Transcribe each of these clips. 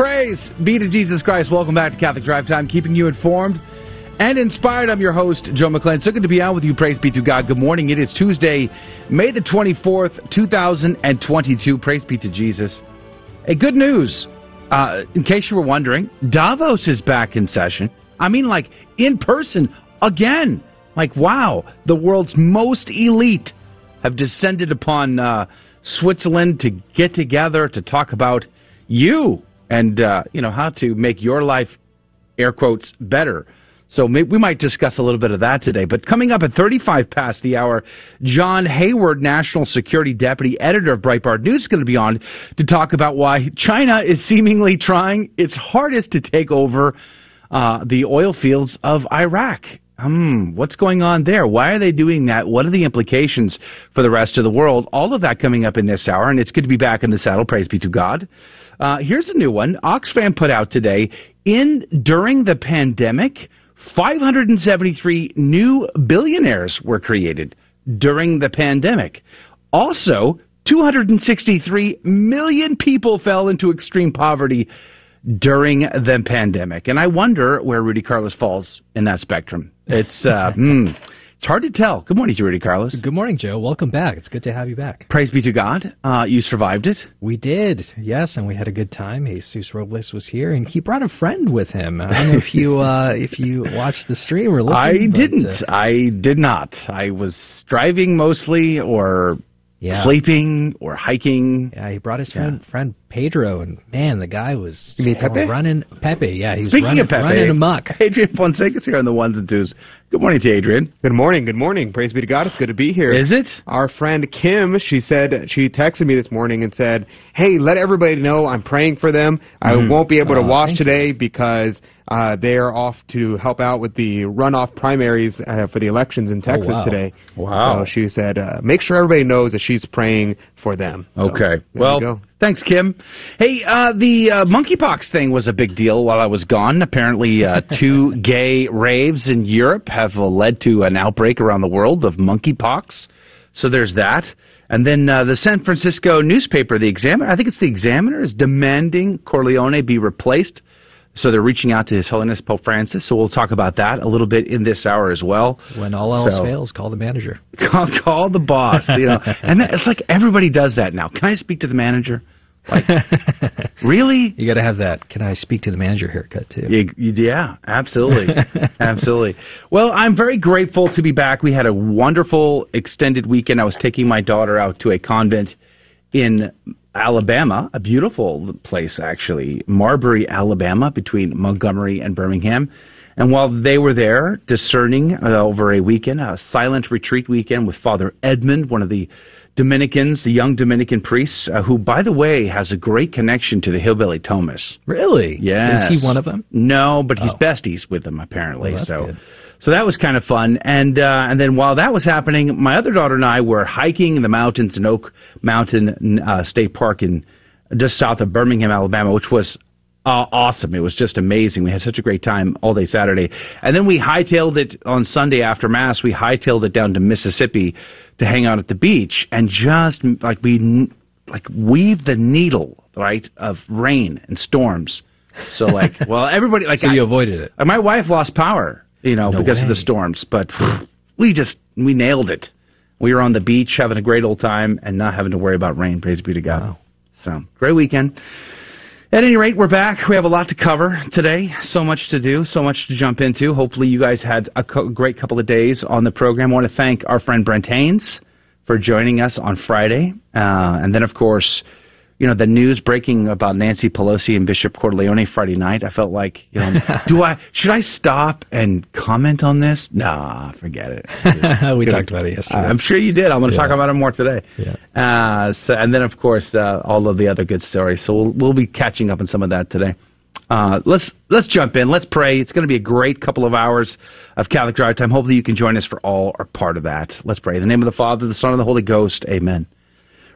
Praise be to Jesus Christ. Welcome back to Catholic Drive Time, keeping you informed and inspired. I'm your host, Joe McClain. So good to be out with you. Praise be to God. Good morning. It is Tuesday, May the 24th, 2022. Praise be to Jesus. Hey, good news. Uh, in case you were wondering, Davos is back in session. I mean, like in person again. Like, wow, the world's most elite have descended upon uh, Switzerland to get together to talk about you and uh, you know how to make your life, air quotes, better. So we might discuss a little bit of that today. But coming up at 35 past the hour, John Hayward, National Security Deputy Editor of Breitbart News, is going to be on to talk about why China is seemingly trying its hardest to take over uh, the oil fields of Iraq. Hmm, what's going on there? Why are they doing that? What are the implications for the rest of the world? All of that coming up in this hour, and it's good to be back in the saddle. Praise be to God. Uh, here's a new one. Oxfam put out today. In during the pandemic, 573 new billionaires were created during the pandemic. Also, 263 million people fell into extreme poverty during the pandemic. And I wonder where Rudy Carlos falls in that spectrum. It's uh, mm, it's hard to tell. Good morning to Rudy Carlos. Good morning, Joe. Welcome back. It's good to have you back. Praise be to God. Uh, you survived it. We did, yes, and we had a good time. Jesus Robles was here, and he brought a friend with him. I don't know if you uh, if you watched the stream or listened. I didn't. uh, I did not. I was driving mostly, or yeah. sleeping or hiking. Yeah, he brought his friend yeah. friend Pedro, and man, the guy was you mean Pepe? running Pepe. Yeah, he's speaking running, of Pepe, running amok. Adrian Fonseca's here on the ones and twos. Good morning to Adrian. Good morning. Good morning. Praise be to God. It's good to be here. Is it? Our friend Kim, she said she texted me this morning and said, "Hey, let everybody know I'm praying for them. Mm. I won't be able to oh, watch today you. because." Uh, they are off to help out with the runoff primaries uh, for the elections in oh, Texas oh, wow. today. Wow. So she said, uh, make sure everybody knows that she's praying for them. So, okay. well, thanks, Kim. Hey, uh, the uh, monkeypox thing was a big deal while I was gone. Apparently, uh, two gay raves in Europe have led to an outbreak around the world of monkeypox. So there's that. And then uh, the San Francisco newspaper, The Examiner, I think it's The Examiner, is demanding Cordileone be replaced so they're reaching out to His Holiness Pope Francis. So we'll talk about that a little bit in this hour as well. When all else so, fails, call the manager. Call, call the boss. You know, and it's like everybody does that now. Can I speak to the manager? Like, really? You got to have that. Can I speak to the manager haircut too? You, you, yeah, absolutely, absolutely. Well, I'm very grateful to be back. We had a wonderful extended weekend. I was taking my daughter out to a convent in Alabama, a beautiful place actually, Marbury, Alabama, between Montgomery and Birmingham. And while they were there discerning uh, over a weekend, a silent retreat weekend with Father Edmund, one of the Dominicans, the young Dominican priests, uh, who, by the way, has a great connection to the Hillbilly Thomists. Really? Yes. Is he one of them? No, but he's oh. besties with them apparently. Well, so. Good. So that was kind of fun, and uh, and then while that was happening, my other daughter and I were hiking in the mountains in Oak Mountain uh, State Park in just south of Birmingham, Alabama, which was uh, awesome. It was just amazing. We had such a great time all day Saturday, and then we hightailed it on Sunday after Mass. We hightailed it down to Mississippi to hang out at the beach, and just like we like weave the needle right of rain and storms. So like, well, everybody like so you avoided it. My wife lost power you know, no because way. of the storms. But we just we nailed it. We were on the beach having a great old time and not having to worry about rain. Praise be to God. Wow. So great weekend. At any rate, we're back. We have a lot to cover today. So much to do, so much to jump into. Hopefully, you guys had a co- great couple of days on the program. I want to thank our friend Brent Haynes for joining us on Friday, uh, and then of course you know, the news breaking about Nancy Pelosi and Bishop Cordileone Friday night, I felt like, you know, do I should I stop and comment on this? Nah, forget it. we talked about it yesterday. I'm sure you did. I'm going to yeah. talk about it more today. Yeah. Uh, so, and then of course uh, all of the other good stories. So we'll we'll be catching up on some of that today. Uh, let's let's jump in. Let's pray. It's going to be a great couple of hours of Catholic Drive Time. Hopefully, you can join us for all or part of that. Let's pray. In the name of the Father, the Son, and the Holy Ghost. Amen.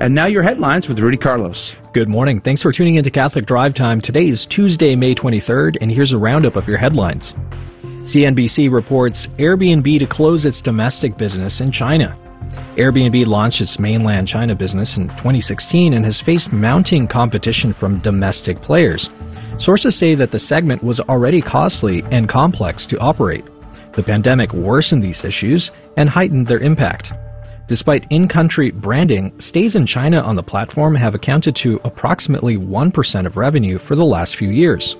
And now your headlines with Rudy Carlos. Good morning. Thanks for tuning into Catholic Drive Time. Today is Tuesday, May 23rd, and here's a roundup of your headlines. CNBC reports Airbnb to close its domestic business in China. Airbnb launched its mainland China business in 2016 and has faced mounting competition from domestic players. Sources say that the segment was already costly and complex to operate. The pandemic worsened these issues and heightened their impact. Despite in country branding, stays in China on the platform have accounted to approximately 1% of revenue for the last few years.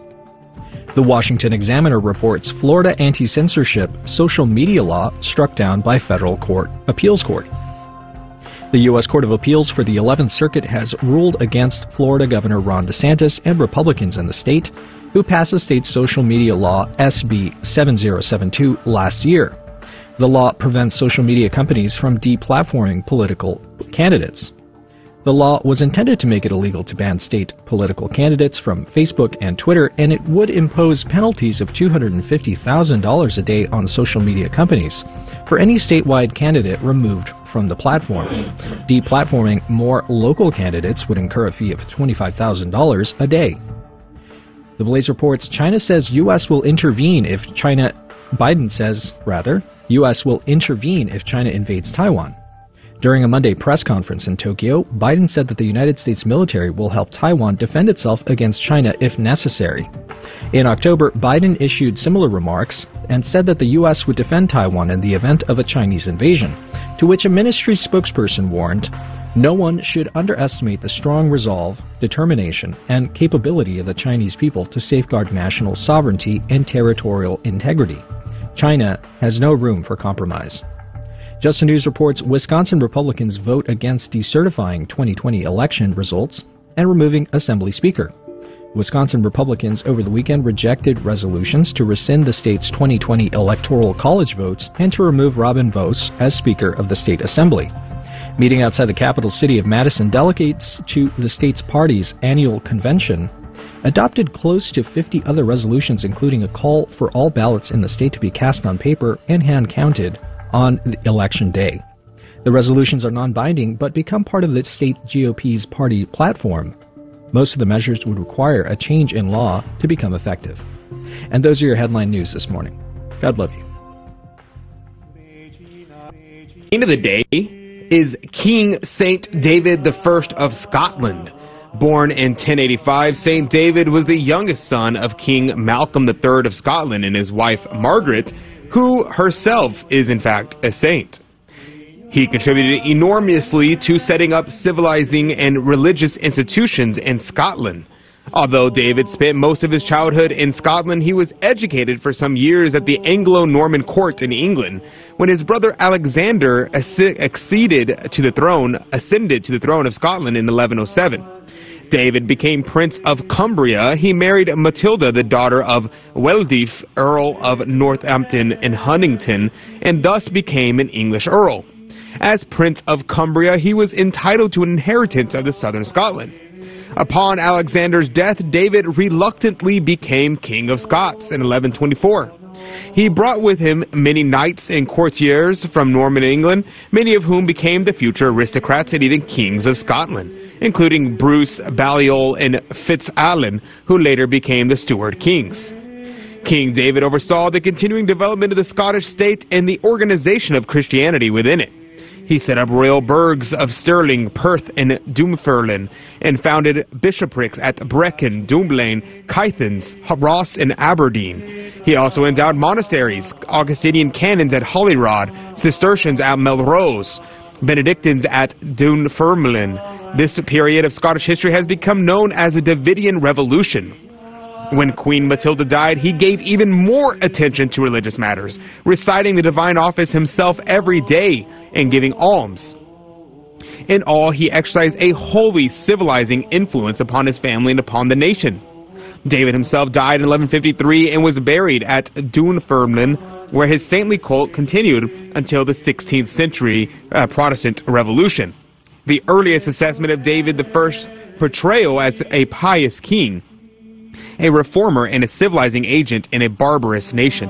The Washington Examiner reports Florida anti censorship social media law struck down by federal court appeals court. The U.S. Court of Appeals for the 11th Circuit has ruled against Florida Governor Ron DeSantis and Republicans in the state who passed the state's social media law SB 7072 last year. The law prevents social media companies from deplatforming political candidates. The law was intended to make it illegal to ban state political candidates from Facebook and Twitter, and it would impose penalties of $250,000 a day on social media companies for any statewide candidate removed from the platform. Deplatforming more local candidates would incur a fee of $25,000 a day. The Blaze reports China says U.S. will intervene if China, Biden says, rather, U.S. will intervene if China invades Taiwan. During a Monday press conference in Tokyo, Biden said that the United States military will help Taiwan defend itself against China if necessary. In October, Biden issued similar remarks and said that the U.S. would defend Taiwan in the event of a Chinese invasion, to which a ministry spokesperson warned no one should underestimate the strong resolve, determination, and capability of the Chinese people to safeguard national sovereignty and territorial integrity. China has no room for compromise. Just the News reports Wisconsin Republicans vote against decertifying 2020 election results and removing Assembly Speaker. Wisconsin Republicans over the weekend rejected resolutions to rescind the state's 2020 electoral college votes and to remove Robin Vos as Speaker of the State Assembly. Meeting outside the capital city of Madison, delegates to the state's party's annual convention adopted close to 50 other resolutions, including a call for all ballots in the state to be cast on paper and hand counted on election day. The resolutions are non binding but become part of the state GOP's party platform. Most of the measures would require a change in law to become effective. And those are your headline news this morning. God love you. End of the day is King Saint David I of Scotland. Born in 1085, St. David was the youngest son of King Malcolm III of Scotland and his wife Margaret, who herself is in fact a saint. He contributed enormously to setting up civilizing and religious institutions in Scotland. Although David spent most of his childhood in Scotland, he was educated for some years at the Anglo-Norman court in England. When his brother Alexander acceded to the throne, ascended to the throne of Scotland in 1107. David became Prince of Cumbria, he married Matilda, the daughter of Waltheof, Earl of Northampton and Huntingdon, and thus became an English earl. As Prince of Cumbria, he was entitled to an inheritance of the southern Scotland. Upon Alexander's death, David reluctantly became King of Scots in 1124. He brought with him many knights and courtiers from Norman England, many of whom became the future aristocrats and even kings of Scotland including Bruce, Balliol, and FitzAlan, who later became the Stuart Kings. King David oversaw the continuing development of the Scottish state and the organization of Christianity within it. He set up royal burghs of Stirling, Perth, and Dunfermline, and founded bishoprics at Brechin, Dunblane, Caithness, Ross, and Aberdeen. He also endowed monasteries, Augustinian canons at Holyrood, Cistercians at Melrose, Benedictines at Dunfermline, this period of Scottish history has become known as the Davidian Revolution. When Queen Matilda died, he gave even more attention to religious matters, reciting the divine office himself every day and giving alms. In all, he exercised a wholly civilizing influence upon his family and upon the nation. David himself died in 1153 and was buried at Dunfermline, where his saintly cult continued until the 16th century uh, Protestant Revolution the earliest assessment of David I's portrayal as a pious king. a reformer and a civilizing agent in a barbarous nation.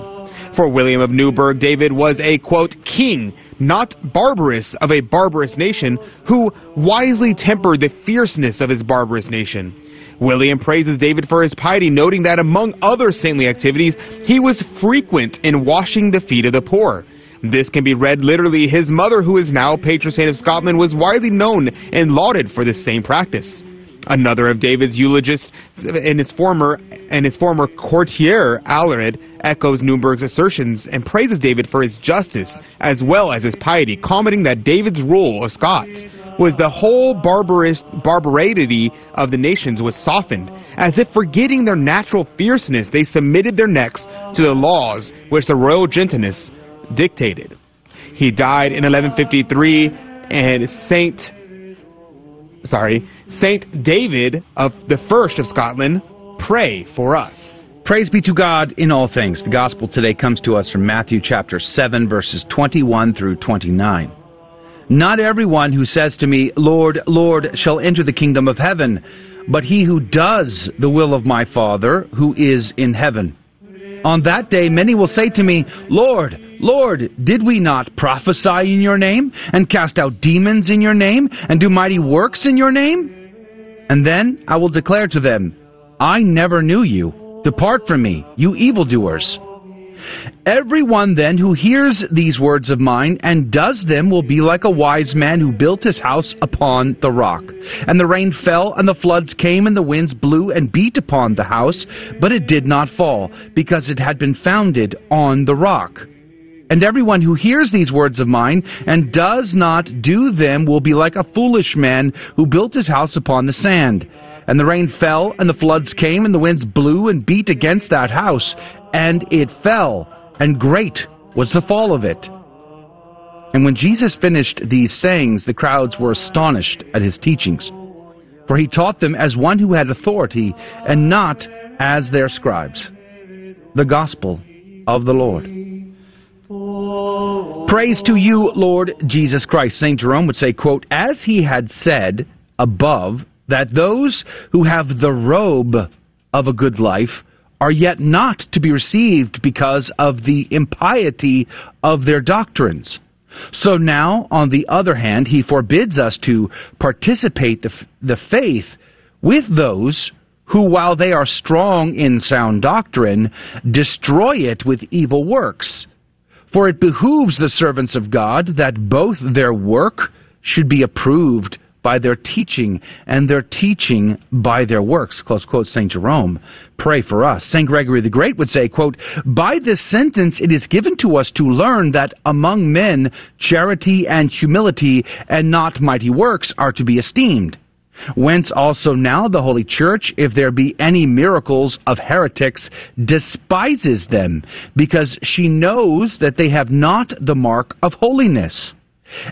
For William of Newburgh, David was a, quote, king, not barbarous of a barbarous nation, who wisely tempered the fierceness of his barbarous nation. William praises David for his piety, noting that among other saintly activities, he was frequent in washing the feet of the poor. This can be read literally. His mother, who is now patron saint of Scotland, was widely known and lauded for this same practice. Another of David's eulogists and his former and his former courtier Aelred echoes Newburgh's assertions and praises David for his justice as well as his piety, commenting that David's rule of Scots was the whole barbarous barbarity of the nations was softened, as if forgetting their natural fierceness, they submitted their necks to the laws which the royal gentleness dictated. He died in 1153, and Saint sorry, Saint David of the first of Scotland, pray for us. Praise be to God in all things. The gospel today comes to us from Matthew chapter 7 verses 21 through 29. Not everyone who says to me, Lord, Lord, shall enter the kingdom of heaven, but he who does the will of my Father who is in heaven. On that day many will say to me, Lord, Lord, did we not prophesy in your name, and cast out demons in your name, and do mighty works in your name? And then I will declare to them, I never knew you. Depart from me, you evildoers. Everyone then who hears these words of mine and does them will be like a wise man who built his house upon the rock. And the rain fell, and the floods came, and the winds blew and beat upon the house, but it did not fall, because it had been founded on the rock. And everyone who hears these words of mine and does not do them will be like a foolish man who built his house upon the sand. And the rain fell, and the floods came, and the winds blew and beat against that house, and it fell, and great was the fall of it. And when Jesus finished these sayings, the crowds were astonished at his teachings. For he taught them as one who had authority, and not as their scribes. The Gospel of the Lord. Praise to you, Lord Jesus Christ. St. Jerome would say, quote, As he had said above, that those who have the robe of a good life are yet not to be received because of the impiety of their doctrines. So now, on the other hand, he forbids us to participate the, the faith with those who, while they are strong in sound doctrine, destroy it with evil works. For it behooves the servants of God that both their work should be approved by their teaching, and their teaching by their works. Close quote, St. Jerome. Pray for us. St. Gregory the Great would say, quote, By this sentence it is given to us to learn that among men charity and humility and not mighty works are to be esteemed. Whence also now the Holy Church, if there be any miracles of heretics, despises them, because she knows that they have not the mark of holiness.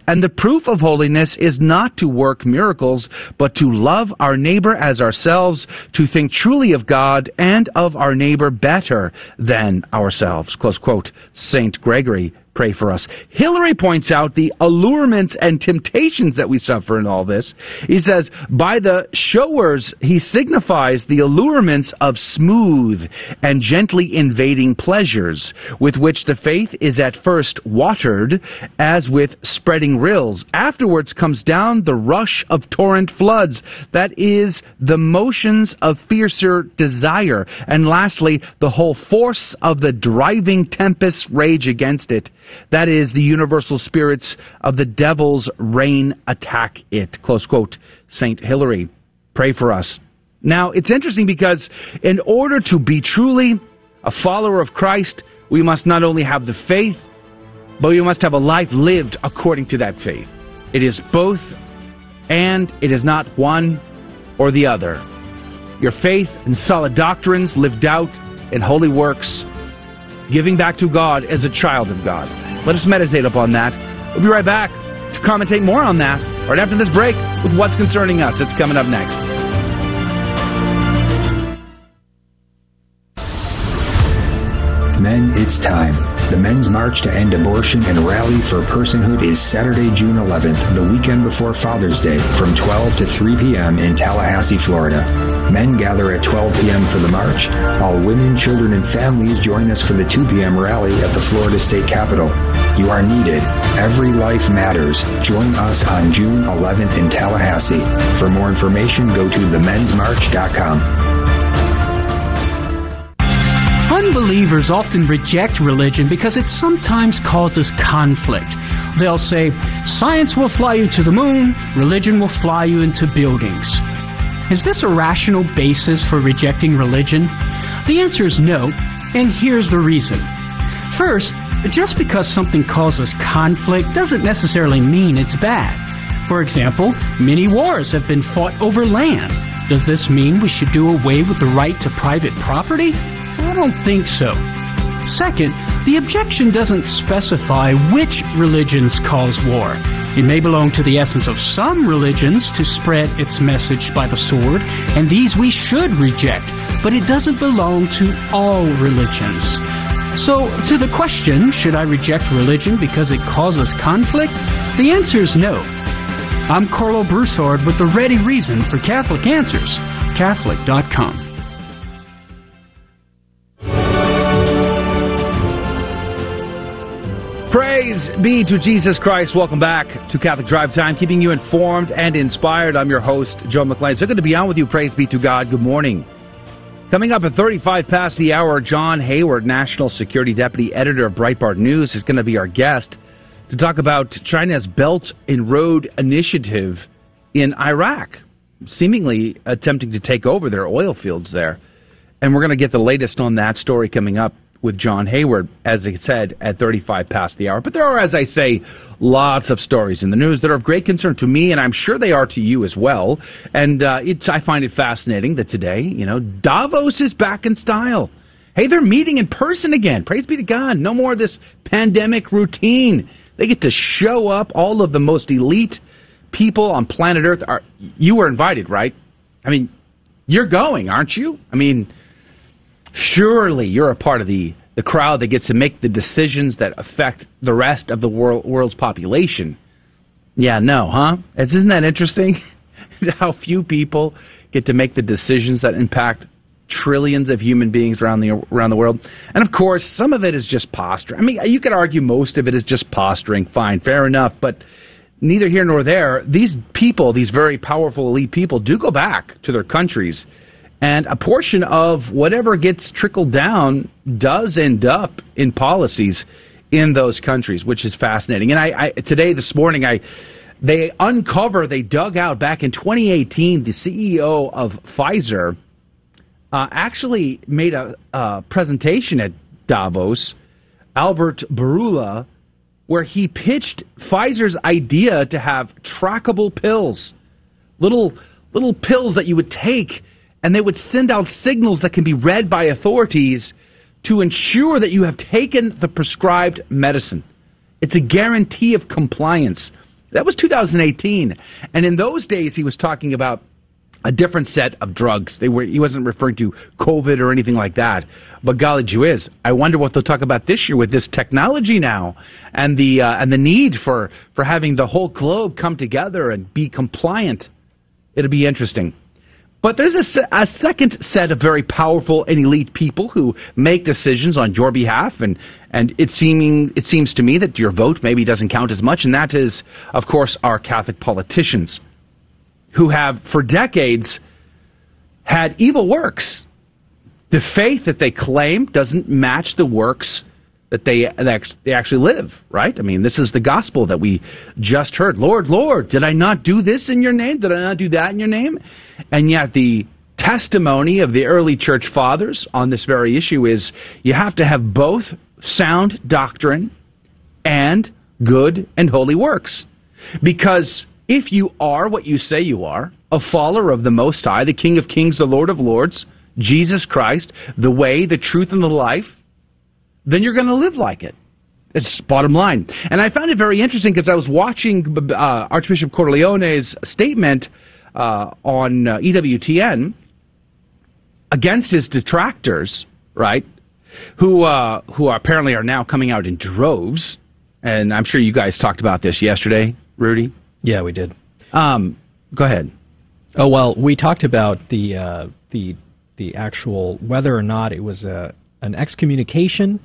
And the proof of holiness is not to work miracles, but to love our neighbor as ourselves, to think truly of God and of our neighbor better than ourselves. Close quote, St. Gregory pray for us. Hilary points out the allurements and temptations that we suffer in all this. He says, by the showers, he signifies the allurements of smooth and gently invading pleasures, with which the faith is at first watered, as with spreading rills. Afterwards comes down the rush of torrent floods, that is, the motions of fiercer desire. And lastly, the whole force of the driving tempests rage against it. That is, the universal spirits of the devil's reign attack it. Close quote, St. Hilary. Pray for us. Now, it's interesting because in order to be truly a follower of Christ, we must not only have the faith, but we must have a life lived according to that faith. It is both, and it is not one or the other. Your faith and solid doctrines lived out in holy works giving back to God as a child of God. Let us meditate upon that. We'll be right back to commentate more on that right after this break with what's concerning us. It's coming up next. Men, it's time. The Men's March to End Abortion and Rally for Personhood is Saturday, June 11th, the weekend before Father's Day, from 12 to 3 p.m. in Tallahassee, Florida. Men gather at 12 p.m. for the march. All women, children, and families join us for the 2 p.m. rally at the Florida State Capitol. You are needed. Every life matters. Join us on June 11th in Tallahassee. For more information, go to themensmarch.com. Unbelievers often reject religion because it sometimes causes conflict. They'll say, science will fly you to the moon, religion will fly you into buildings. Is this a rational basis for rejecting religion? The answer is no, and here's the reason. First, just because something causes conflict doesn't necessarily mean it's bad. For example, many wars have been fought over land. Does this mean we should do away with the right to private property? I don't think so. Second, the objection doesn't specify which religions cause war. It may belong to the essence of some religions to spread its message by the sword, and these we should reject, but it doesn't belong to all religions. So, to the question, should I reject religion because it causes conflict? The answer is no. I'm Karlo Broussard with the ready reason for Catholic Answers, Catholic.com. Praise be to Jesus Christ. Welcome back to Catholic Drive Time, keeping you informed and inspired. I'm your host, Joe McClain. So good to be on with you. Praise be to God. Good morning. Coming up at 35 past the hour, John Hayward, National Security Deputy Editor of Breitbart News, is going to be our guest to talk about China's Belt and Road Initiative in Iraq, seemingly attempting to take over their oil fields there. And we're going to get the latest on that story coming up with John Hayward, as I said, at 35 past the hour. But there are, as I say, lots of stories in the news that are of great concern to me, and I'm sure they are to you as well. And uh, it's, I find it fascinating that today, you know, Davos is back in style. Hey, they're meeting in person again. Praise be to God. No more of this pandemic routine. They get to show up. All of the most elite people on planet Earth are. You were invited, right? I mean, you're going, aren't you? I mean, Surely you're a part of the, the crowd that gets to make the decisions that affect the rest of the world, world's population. Yeah, no, huh? Isn't that interesting? How few people get to make the decisions that impact trillions of human beings around the around the world. And of course, some of it is just posturing. I mean, you could argue most of it is just posturing. Fine, fair enough, but neither here nor there. These people, these very powerful elite people do go back to their countries and a portion of whatever gets trickled down does end up in policies in those countries, which is fascinating. And I, I today, this morning, I they uncover, they dug out back in 2018, the CEO of Pfizer uh, actually made a, a presentation at Davos, Albert Bourla, where he pitched Pfizer's idea to have trackable pills, little little pills that you would take and they would send out signals that can be read by authorities to ensure that you have taken the prescribed medicine. It's a guarantee of compliance. That was 2018. And in those days, he was talking about a different set of drugs. They were he wasn't referring to COVID or anything like that. But golly gee I wonder what they'll talk about this year with this technology now and the uh, and the need for for having the whole globe come together and be compliant. It'll be interesting. But there's a, a, second set of very powerful and elite people who make decisions on your behalf, and and it seeming it seems to me that your vote maybe doesn't count as much, and that is, of course, our Catholic politicians, who have for decades had evil works. The faith that they claim doesn't match the works that they they actually live, right? I mean, this is the gospel that we just heard. Lord, Lord, did I not do this in your name? Did I not do that in your name? And yet the testimony of the early church fathers on this very issue is you have to have both sound doctrine and good and holy works. Because if you are what you say you are, a follower of the Most High, the King of Kings, the Lord of Lords, Jesus Christ, the way, the truth, and the life, then you're going to live like it. It's bottom line. And I found it very interesting because I was watching uh, Archbishop Cordileone's statement uh, on uh, EWTN against his detractors, right? Who uh, who apparently are now coming out in droves, and I'm sure you guys talked about this yesterday, Rudy. Yeah, we did. Um, go ahead. Oh well, we talked about the uh, the the actual whether or not it was a an excommunication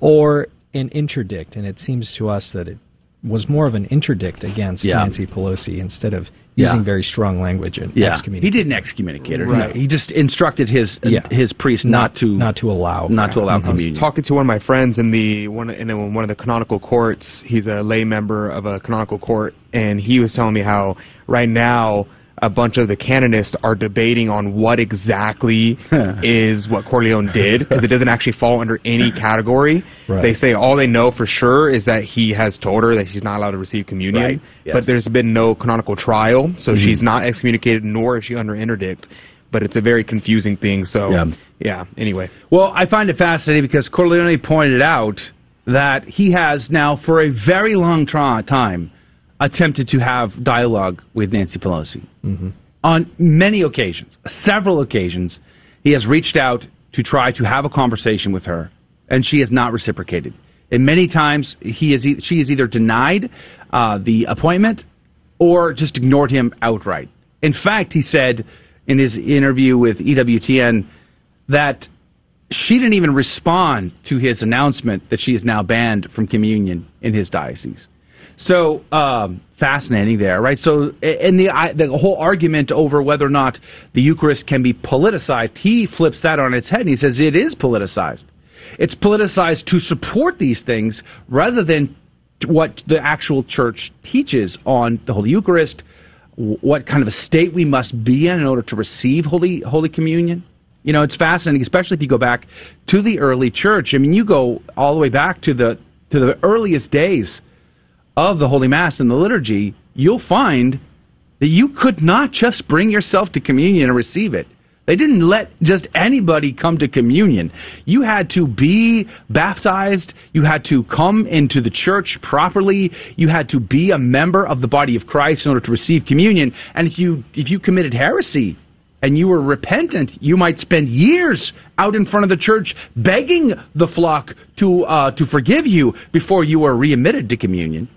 or an interdict, and it seems to us that it was more of an interdict against Yeah. Nancy Pelosi instead of Yeah. using very strong language and Yeah, excommunicate. he didn't excommunicate her. Right. He just instructed his Yeah. his priest not, to not to allow not to allow mm-hmm. I was communion. talking to one of my friends in the one in one of the canonical courts. He's a lay member of a canonical court, and he was telling me how right now a bunch of the canonists are debating on what exactly is what Cordileone did because it doesn't actually fall under any category. Right. They say all they know for sure is that he has told her that she's not allowed to receive communion, Right, yes. but there's been no canonical trial, so mm-hmm. she's not excommunicated nor is she under interdict. But it's a very confusing thing. So Yeah. yeah anyway. Well, I find it fascinating because Cordileone pointed out that he has now, for a very long tra- time, attempted to have dialogue with Nancy Pelosi. On many occasions, several occasions, he has reached out to try to have a conversation with her, and she has not reciprocated. And many times, he is e- she has either denied uh, the appointment or just ignored him outright. In fact, he said in his interview with EWTN that she didn't even respond to his announcement that she is now banned from communion in his diocese. So um, fascinating there, right? So, and the I, the whole argument over whether or not the Eucharist can be politicized, he flips that on its head and he says it is politicized. It's politicized to support these things rather than what the actual church teaches on the Holy Eucharist, what kind of a state we must be in in order to receive Holy Holy Communion. You know, it's fascinating, especially if you go back to the early church. I mean, you go all the way back to the to the earliest days of the Holy Mass and the liturgy. You'll find that you could not just bring yourself to communion and receive it. They didn't let just anybody come to communion. You had to be baptized. You had to come into the church properly. You had to be a member of the body of Christ in order to receive communion. And if you if you committed heresy and you were repentant, you might spend years out in front of the church begging the flock to uh, to forgive you before you were readmitted to communion.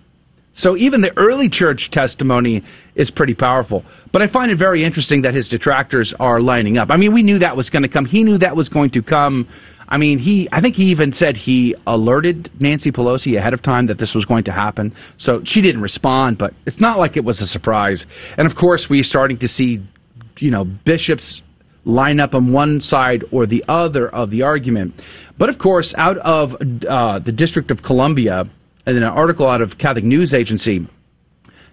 So even the early church testimony is pretty powerful. But I find it very interesting that his detractors are lining up. I mean, we knew that was going to come. He knew that was going to come. I mean, he I think he even said he alerted Nancy Pelosi ahead of time that this was going to happen. So she didn't respond, but it's not like it was a surprise. And of course, we're starting to see you know, bishops line up on one side or the other of the argument. But of course, out of uh, the District of Columbia, and then an article out of Catholic News Agency,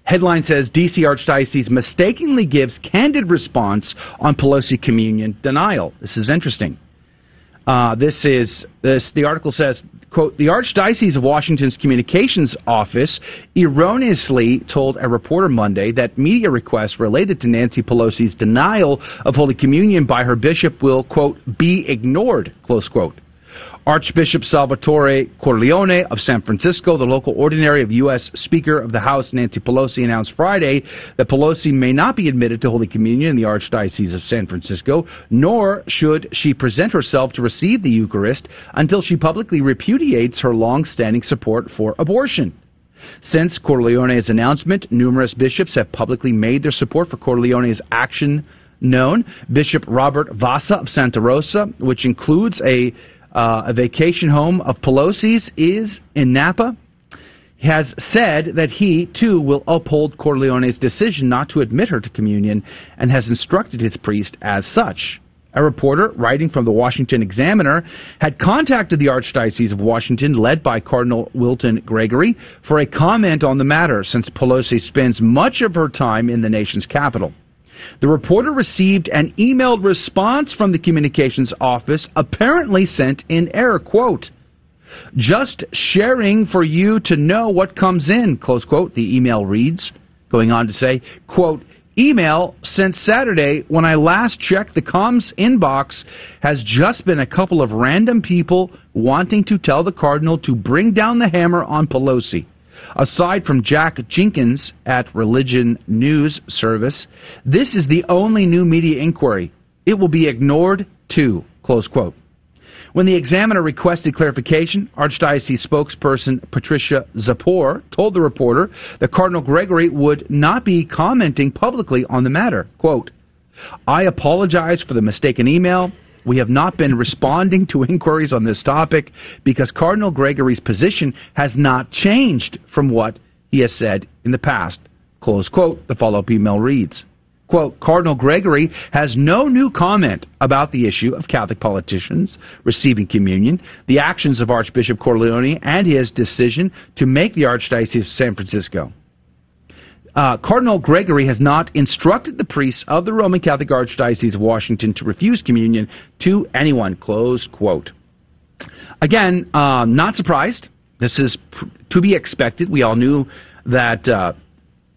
headline says DC Archdiocese mistakenly gives candid response on Pelosi communion denial. This is interesting. Uh, this is this. The article says, "quote The Archdiocese of Washington's communications office erroneously told a reporter Monday that media requests related to Nancy Pelosi's denial of Holy Communion by her bishop will quote be ignored." Close quote. Archbishop Salvatore Cordileone of San Francisco, the local ordinary of U.S. Speaker of the House Nancy Pelosi, announced Friday that Pelosi may not be admitted to Holy Communion in the Archdiocese of San Francisco, nor should she present herself to receive the Eucharist until she publicly repudiates her long-standing support for abortion. Since Cordileone's announcement, numerous bishops have publicly made their support for Cordileone's action known. Bishop Robert Vasa of Santa Rosa, which includes a uh, a vacation home of Pelosi's is in Napa, has said that he, too, will uphold Cordileone's decision not to admit her to communion and has instructed his priest as such. A reporter writing from the Washington Examiner had contacted the Archdiocese of Washington, led by Cardinal Wilton Gregory, for a comment on the matter, since Pelosi spends much of her time in the nation's capital. The reporter received an emailed response from the communications office, apparently sent in error. Quote, just sharing for you to know what comes in, close quote, the email reads, going on to say, quote, email since Saturday when I last checked the comms inbox has just been a couple of random people wanting to tell the Cardinal to bring down the hammer on Pelosi. Aside from Jack Jenkins at Religion News Service, this is the only new media inquiry. It will be ignored too. Close quote. When the examiner requested clarification, Archdiocese spokesperson Patricia Zapor told the reporter that Cardinal Gregory would not be commenting publicly on the matter. Quote, I apologize for the mistaken email. We have not been responding to inquiries on this topic because Cardinal Gregory's position has not changed from what he has said in the past. Close quote. The follow-up email reads, quote, Cardinal Gregory has no new comment about the issue of Catholic politicians receiving communion, the actions of Archbishop Cordileone, and his decision to make the Archdiocese of San Francisco. Uh, Cardinal Gregory has not instructed the priests of the Roman Catholic Archdiocese of Washington to refuse communion to anyone. Close quote. Again, uh, not surprised. This is pr- to be expected. We all knew that uh,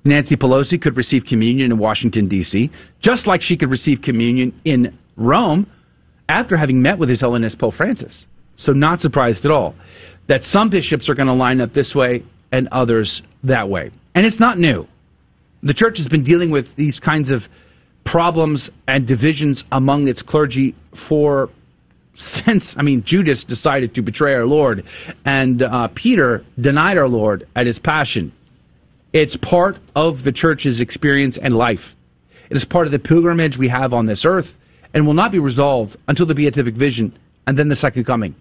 Nancy Pelosi could receive communion in Washington, D.C., just like she could receive communion in Rome after having met with His Holiness Pope Francis. So, not surprised at all that some bishops are going to line up this way and others that way. And it's not new. The church has been dealing with these kinds of problems and divisions among its clergy for since, I mean, Judas decided to betray our Lord and uh, Peter denied our Lord at his passion. It's part of the church's experience and life. It is part of the pilgrimage we have on this earth and will not be resolved until the beatific vision and then the second coming.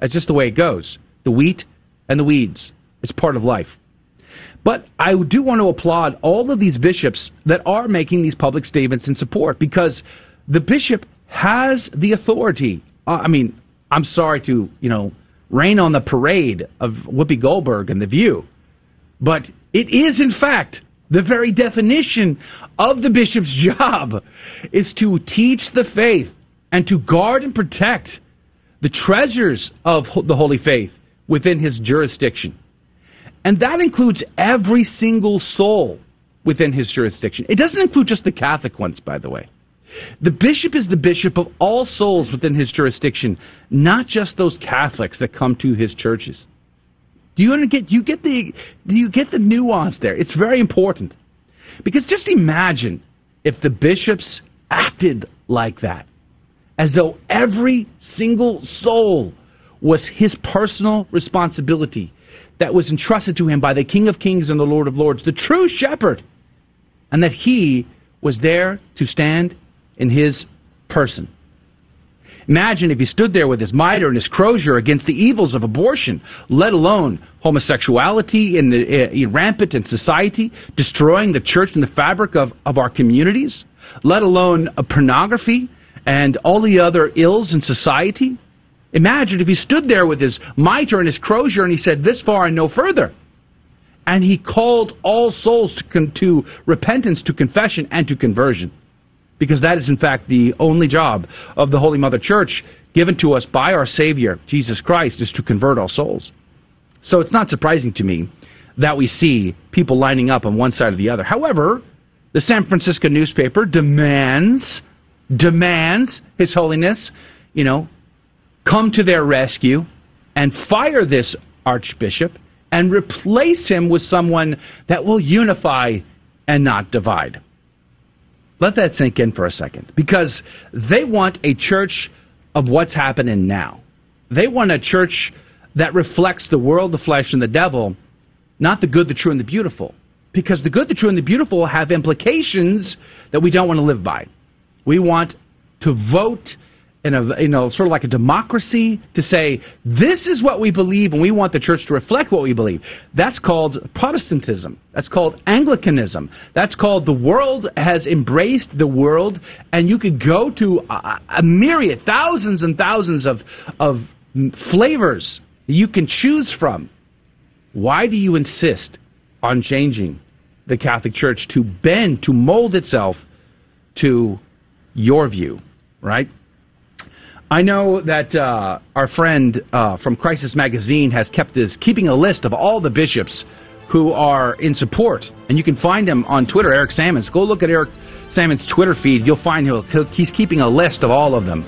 It's just the way it goes. The wheat and the weeds. It's part of life. But I do want to applaud all of these bishops that are making these public statements in support because the bishop has the authority. Uh, I mean, I'm sorry to, you know, rain on the parade of Whoopi Goldberg and The View, but it is, in fact, the very definition of the bishop's job is to teach the faith and to guard and protect the treasures of the holy faith within his jurisdiction. And that includes every single soul within his jurisdiction. It doesn't include just the Catholic ones, by the way. The bishop is the bishop of all souls within his jurisdiction, not just those Catholics that come to his churches. Do you get you get the you get the nuance there? It's very important. Because just imagine if the bishops acted like that, as though every single soul was his personal responsibility that was entrusted to him by the King of Kings and the Lord of Lords, the true shepherd, and that he was there to stand in his person. Imagine if he stood there with his mitre and his crozier against the evils of abortion, let alone homosexuality in the, uh, rampant in society, destroying the church and the fabric of, of our communities, let alone uh, pornography and all the other ills in society. Imagine if he stood there with his mitre and his crozier and he said, This far and no further. And he called all souls to, con- to repentance, to confession, and to conversion because that is in fact the only job of the Holy Mother Church given to us by our Savior, Jesus Christ, is to convert all souls. So it's not surprising to me that we see people lining up on one side or the other. However, the San Francisco newspaper demands, demands His Holiness, you know, come to their rescue and fire this archbishop and replace him with someone that will unify and not divide. Let that sink in for a second. Because they want a church of what's happening now. They want a church that reflects the world, the flesh, and the devil, not the good, the true, and the beautiful. Because the good, the true, and the beautiful have implications that we don't want to live by. We want to vote in a you know sort of like a democracy to say this is what we believe and we want the church to reflect what we believe. That's called protestantism. That's called anglicanism. That's called the world has embraced the world and you could go to a, a myriad thousands and thousands of of flavors you can choose from. Why do you insist on changing the catholic church to bend to mold itself to your view right I know that uh, our friend uh, from Crisis Magazine has kept this, keeping a list of all the bishops who are in support, and you can find him on Twitter, Eric Sammons. Go look at Eric Sammons' Twitter feed. You'll find he'll, he's keeping a list of all of them.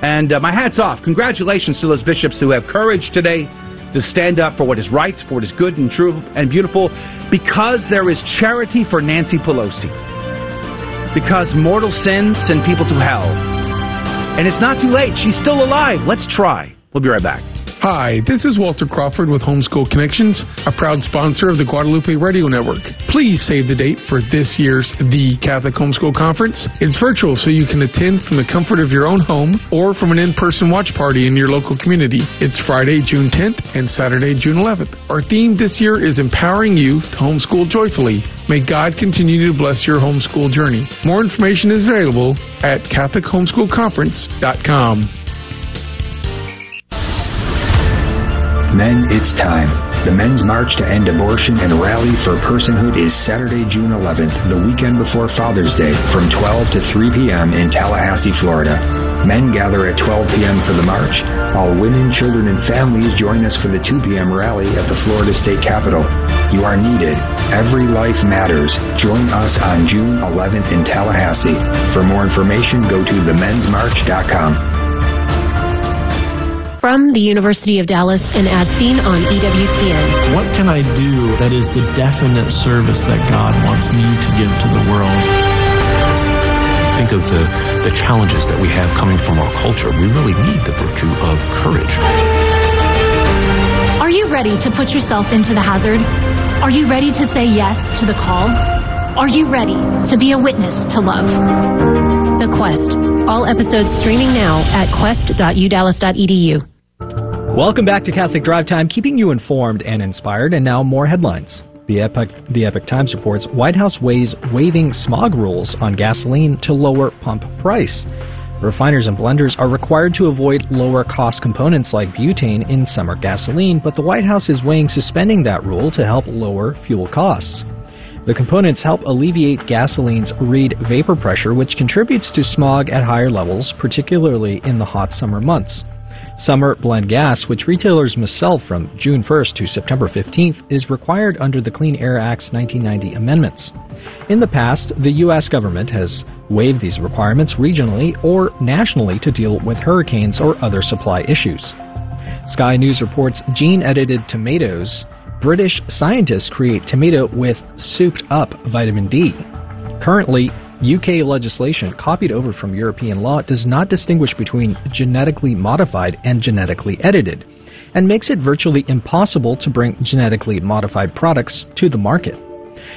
And uh, my hat's off. Congratulations to those bishops who have courage today to stand up for what is right, for what is good and true and beautiful, because there is charity for Nancy Pelosi. Because mortal sins send people to hell And it's not too late. She's still alive. Let's try. We'll be right back. Hi, this is Walter Crawford with Homeschool Connections, a proud sponsor of the Guadalupe Radio Network. Please save the date for this year's The Catholic Homeschool Conference. It's virtual, so you can attend from the comfort of your own home or from an in-person watch party in your local community. It's Friday, June 10th and Saturday, June 11th. Our theme this year is empowering you to homeschool joyfully. May God continue to bless your homeschool journey. More information is available at CatholicHomeschoolConference.com. Men, it's time. The Men's March to End Abortion and Rally for Personhood is Saturday, June 11th, the weekend before Father's Day, from 12 to 3 p.m. in Tallahassee, Florida. Men gather at 12 p.m. for the march. All women, children, and families join us for the 2 p.m. rally at the Florida State Capitol. You are needed. Every life matters. Join us on June 11th in Tallahassee. For more information, go to themensmarch.com from the University of Dallas and as seen on EWTN. What can I do that is the definite service that God wants me to give to the world? Think of the, the challenges that we have coming from our culture. We really need the virtue of courage. Are you ready to put yourself into the hazard? Are you ready to say yes to the call? Are you ready to be a witness to love? The Quest. All episodes streaming now at quest.udallas.edu. Welcome back to Catholic Drive Time, keeping you informed and inspired. And now more headlines. The Epic, the Epoch Times reports White House weighs waiving smog rules on gasoline to lower pump price. Refiners and blenders are required to avoid lower cost components like butane in summer gasoline, but the White House is weighing suspending that rule to help lower fuel costs. The components help alleviate gasoline's Reid vapor pressure, which contributes to smog at higher levels, particularly in the hot summer months. Summer blend gas, which retailers must sell from June 1st to September 15th, is required under the Clean Air Act's 1990 amendments. In the past, the U.S. government has waived these requirements regionally or nationally to deal with hurricanes or other supply issues. Sky News reports gene edited tomatoes. British scientists create tomato with souped up vitamin D. Currently, UK legislation, copied over from European law, does not distinguish between genetically modified and genetically edited, and makes it virtually impossible to bring genetically modified products to the market.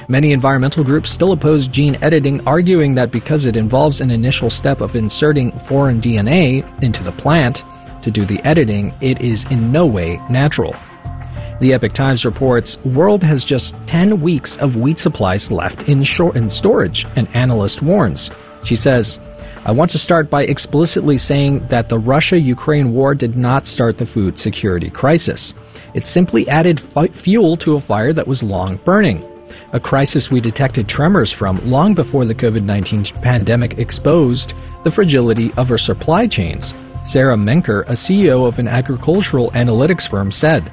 Many environmental groups still oppose gene editing, arguing that because it involves an initial step of inserting foreign DNA into the plant to do the editing, it is in no way natural. The Epic Times reports world has just 10 weeks of wheat supplies left in, short, in storage, an analyst warns. She says, I want to start by explicitly saying that the Russia Ukraine war did not start the food security crisis. It simply added fuel to a fire that was long burning. A crisis we detected tremors from long before the COVID 19 pandemic exposed the fragility of our supply chains. Sara Menker, a CEO of an agricultural analytics firm, said.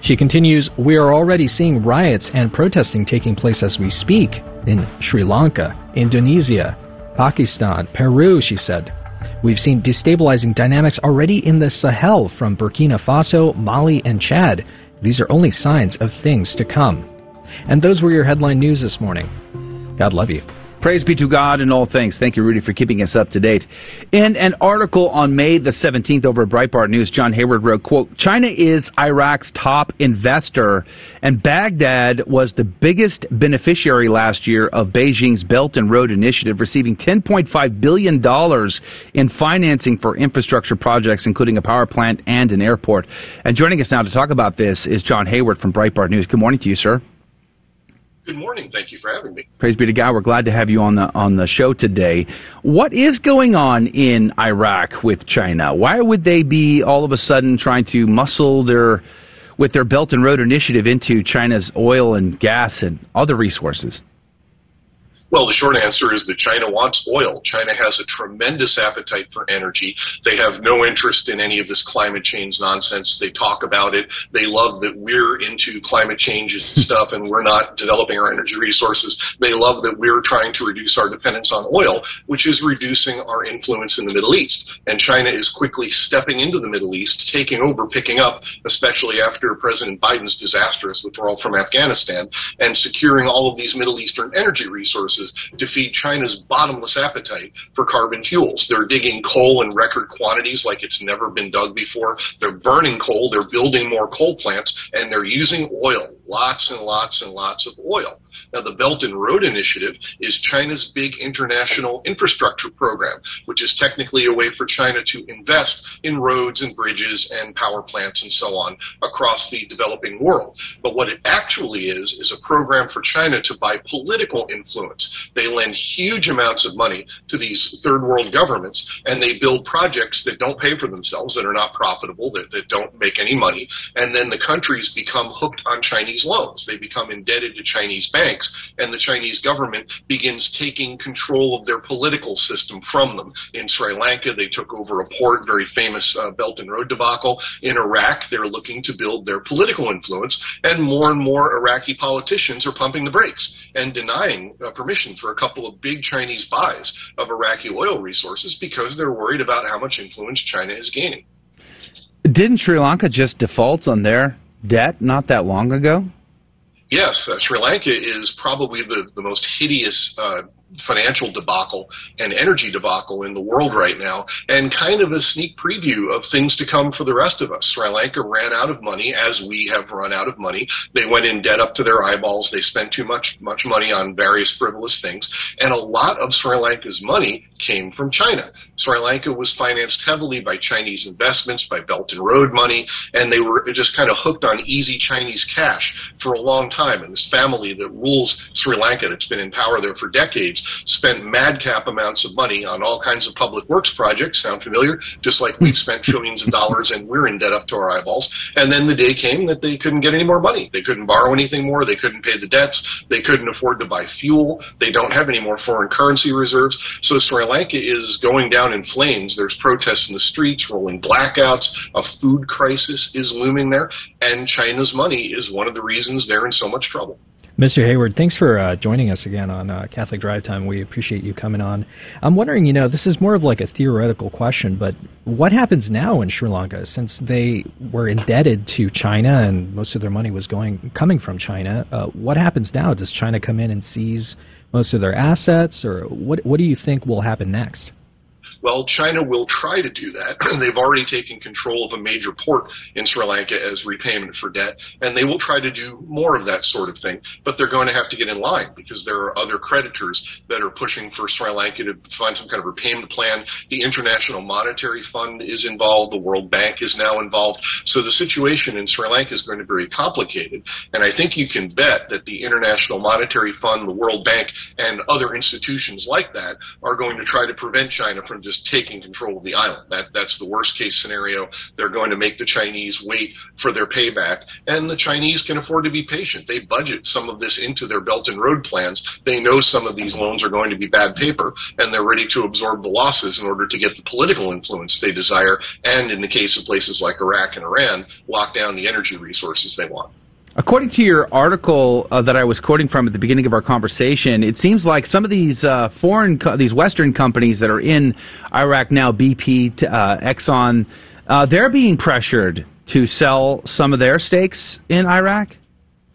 She continues, We are already seeing riots and protesting taking place as we speak in Sri Lanka, Indonesia, Pakistan, Peru, she said. We've seen destabilizing dynamics already in the Sahel from Burkina Faso, Mali, and Chad. These are only signs of things to come. And those were your headline news this morning. God love you. Praise be to God in all things. Thank you, Rudy, for keeping us up to date. In an article on May the 17th over at Breitbart News, John Hayward wrote, quote, China is Iraq's top investor, and Baghdad was the biggest beneficiary last year of Beijing's Belt and Road Initiative, receiving $10.5 billion in financing for infrastructure projects, including a power plant and an airport. And joining us now to talk about this is John Hayward from Breitbart News. Good morning to you, sir. Good morning. Thank you for having me. Praise be to God. We're glad to have you on the on the show today. What is going on in Iraq with China? Why would they be all of a sudden trying to muscle their with their Belt and Road initiative into China's oil and gas and other resources? Well, the short answer is that China wants oil. China has a tremendous appetite for energy. They have no interest in any of this climate change nonsense. They talk about it. They love that we're into climate change stuff and we're not developing our energy resources. They love that we're trying to reduce our dependence on oil, which is reducing our influence in the Middle East. And China is quickly stepping into the Middle East, taking over, picking up, especially after President Biden's disastrous withdrawal from Afghanistan, and securing all of these Middle Eastern energy resources resources to feed China's bottomless appetite for carbon fuels. They're digging coal in record quantities like it's never been dug before. They're burning coal. They're building more coal plants and they're using oil. Lots and lots and lots of oil. Now, the Belt and Road Initiative is China's big international infrastructure program, which is technically a way for China to invest in roads and bridges and power plants and so on across the developing world. But what it actually is, is a program for China to buy political influence. They lend huge amounts of money to these third world governments and they build projects that don't pay for themselves, that are not profitable, that, that don't make any money. And then the countries become hooked on Chinese loans. They become indebted to Chinese banks banks, and the Chinese government begins taking control of their political system from them. In Sri Lanka, they took over a port, very famous uh, Belt and Road debacle. In Iraq, they're looking to build their political influence, and more and more Iraqi politicians are pumping the brakes and denying uh, permission for a couple of big Chinese buys of Iraqi oil resources because they're worried about how much influence China is gaining. Didn't Sri Lanka just default on their debt not that long ago? Yes, uh, Sri Lanka is probably the, the most hideous uh, financial debacle and energy debacle in the world right now, and kind of a sneak preview of things to come for the rest of us. Sri Lanka ran out of money, as we have run out of money. They went in debt up to their eyeballs. They spent too much much money on various frivolous things, and a lot of Sri Lanka's money came from China. Sri Lanka was financed heavily by Chinese investments, by Belt and Road money, and they were just kind of hooked on easy Chinese cash for a long time. And this family that rules Sri Lanka, that's been in power there for decades, spent madcap amounts of money on all kinds of public works projects. Sound familiar? Just like we've spent trillions of dollars and we're in debt up to our eyeballs. And then the day came that they couldn't get any more money. They couldn't borrow anything more. They couldn't pay the debts. They couldn't afford to buy fuel. They don't have any more foreign currency reserves. So Sri Lanka is going down in flames. There's protests in the streets, rolling blackouts. A food crisis is looming there. And China's money is one of the reasons they're in so much trouble. Mr. Hayward, thanks for uh, joining us again on uh, Catholic Drive Time. We appreciate you coming on. I'm wondering, you know, this is more of like a theoretical question, but what happens now in Sri Lanka since they were indebted to China and most of their money was going coming from China? Uh, what happens now? Does China come in and seize most of their assets, or what? What do you think will happen next? Well, China will try to do that. They've already taken control of a major port in Sri Lanka as repayment for debt, and they will try to do more of that sort of thing. But they're going to have to get in line because there are other creditors that are pushing for Sri Lanka to find some kind of repayment plan. The International Monetary Fund is involved. The World Bank is now involved. So the situation in Sri Lanka is going to be very complicated. And I think you can bet that the International Monetary Fund, the World Bank, and other institutions like that are going to try to prevent China from just taking control of the island. That that's the worst case scenario. They're going to make the Chinese wait for their payback, and the Chinese can afford to be patient. They budget some of this into their Belt and Road plans. They know some of these loans are going to be bad paper, and they're ready to absorb the losses in order to get the political influence they desire, and in the case of places like Iraq and Iran, lock down the energy resources they want. According to your article uh, that I was quoting from at the beginning of our conversation, it seems like some of these uh, foreign, co- these Western companies that are in Iraq now, BP, uh, Exxon, uh, they're being pressured to sell some of their stakes in Iraq.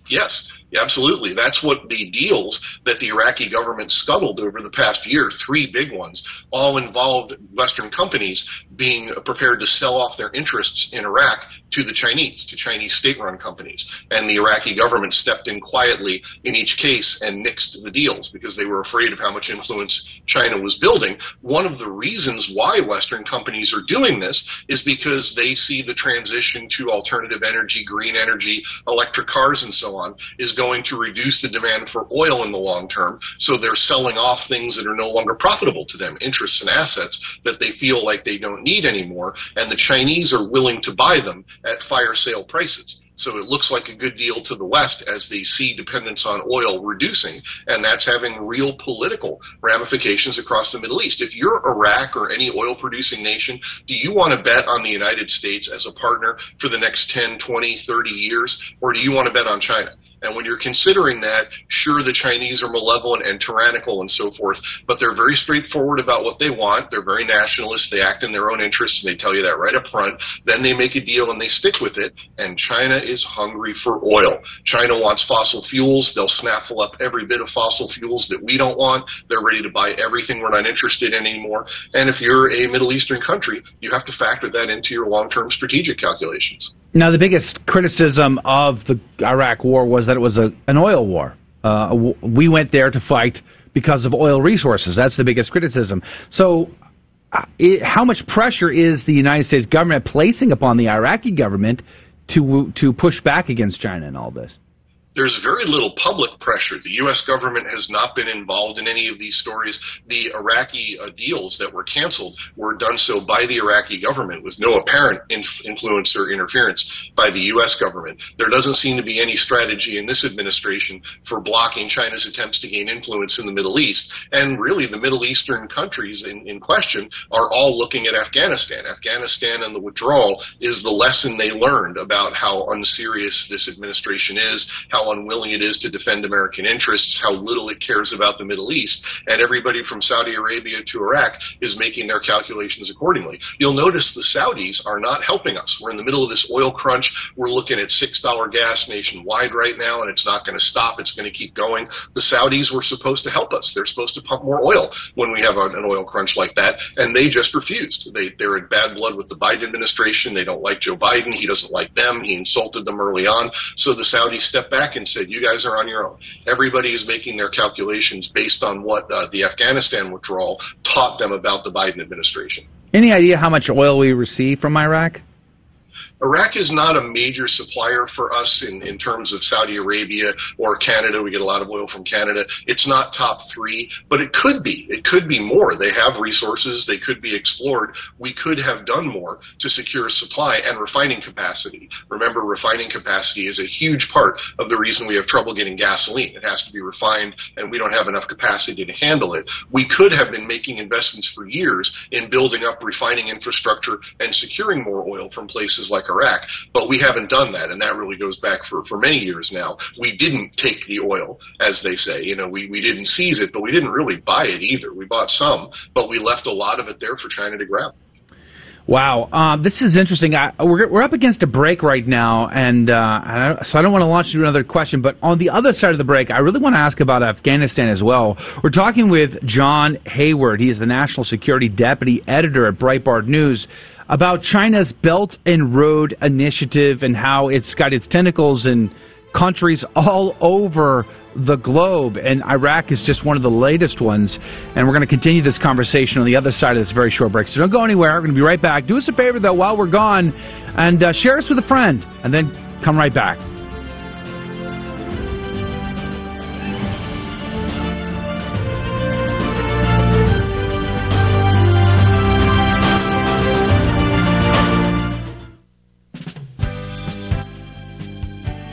Yes, Absolutely. That's what the deals that the Iraqi government scuttled over the past year, three big ones, all involved Western companies being prepared to sell off their interests in Iraq to the Chinese, to Chinese state-run companies. And the Iraqi government stepped in quietly in each case and nixed the deals because they were afraid of how much influence China was building. One of the reasons why Western companies are doing this is because they see the transition to alternative energy, green energy, electric cars and so on is going to reduce the demand for oil in the long term. So they're selling off things that are no longer profitable to them, interests and assets that they feel like they don't need anymore. And the Chinese are willing to buy them at fire sale prices. So it looks like a good deal to the West as they see dependence on oil reducing, and that's having real political ramifications across the Middle East. If you're Iraq or any oil producing nation, do you want to bet on the United States as a partner for the next 10, 20, 30 years, or do you want to bet on China? And when you're considering that, sure, the Chinese are malevolent and tyrannical and so forth, but they're very straightforward about what they want. They're very nationalist. They act in their own interests, and they tell you that right up front. Then they make a deal and they stick with it. And China is hungry for oil. China wants fossil fuels. They'll snaffle up every bit of fossil fuels that we don't want. They're ready to buy everything we're not interested in anymore. And if you're a Middle Eastern country, you have to factor that into your long-term strategic calculations. Now, the biggest criticism of the Iraq War was that it was a, an oil war. Uh, we went there to fight because of oil resources. That's the biggest criticism. So, uh, it, how much pressure is the United States government placing upon the Iraqi government to to push back against China in all this? There's very little public pressure. The U.S. government has not been involved in any of these stories. The Iraqi uh, deals that were canceled were done so by the Iraqi government with no apparent inf- influence or interference by the U.S. government. There doesn't seem to be any strategy in this administration for blocking China's attempts to gain influence in the Middle East. And really, the Middle Eastern countries in, in question are all looking at Afghanistan. Afghanistan and the withdrawal is the lesson they learned about how unserious this administration is, how how unwilling it is to defend American interests, how little it cares about the Middle East, and everybody from Saudi Arabia to Iraq is making their calculations accordingly. You'll notice the Saudis are not helping us. We're in the middle of this oil crunch. We're looking at $6 gas nationwide right now, and it's not going to stop. It's going to keep going. The Saudis were supposed to help us. They're supposed to pump more oil when we have an oil crunch like that, and they just refused. They, they're in bad blood with the Biden administration. They don't like Joe Biden. He doesn't like them. He insulted them early on. So the Saudis stepped back and said, you guys are on your own. Everybody is making their calculations based on what uh, the Afghanistan withdrawal taught them about the Biden administration. Any idea how much oil we receive from Iraq? Iraq is not a major supplier for us in, in terms of Saudi Arabia or Canada. We get a lot of oil from Canada. It's not top three, but it could be. It could be more. They have resources. They could be explored. We could have done more to secure supply and refining capacity. Remember, refining capacity is a huge part of the reason we have trouble getting gasoline. It has to be refined and we don't have enough capacity to handle it. We could have been making investments for years in building up refining infrastructure and securing more oil from places like Iraq, but we haven't done that, and that really goes back for, for many years now. We didn't take the oil, as they say. You know, we, we didn't seize it, but we didn't really buy it either. We bought some, but we left a lot of it there for China to grab. Wow, uh, this is interesting. I, we're we're up against a break right now, and uh, I, so I don't want to launch into another question. But on the other side of the break, I really want to ask about Afghanistan as well. We're talking with John Hayward. He is the national security deputy editor at Breitbart News about China's Belt and Road Initiative and how it's got its tentacles in countries all over the globe, and Iraq is just one of the latest ones. And we're going to continue this conversation on the other side of this very short break. So don't go anywhere. We're going to be right back. Do us a favor, though, while we're gone, and uh, share us with a friend, and then come right back.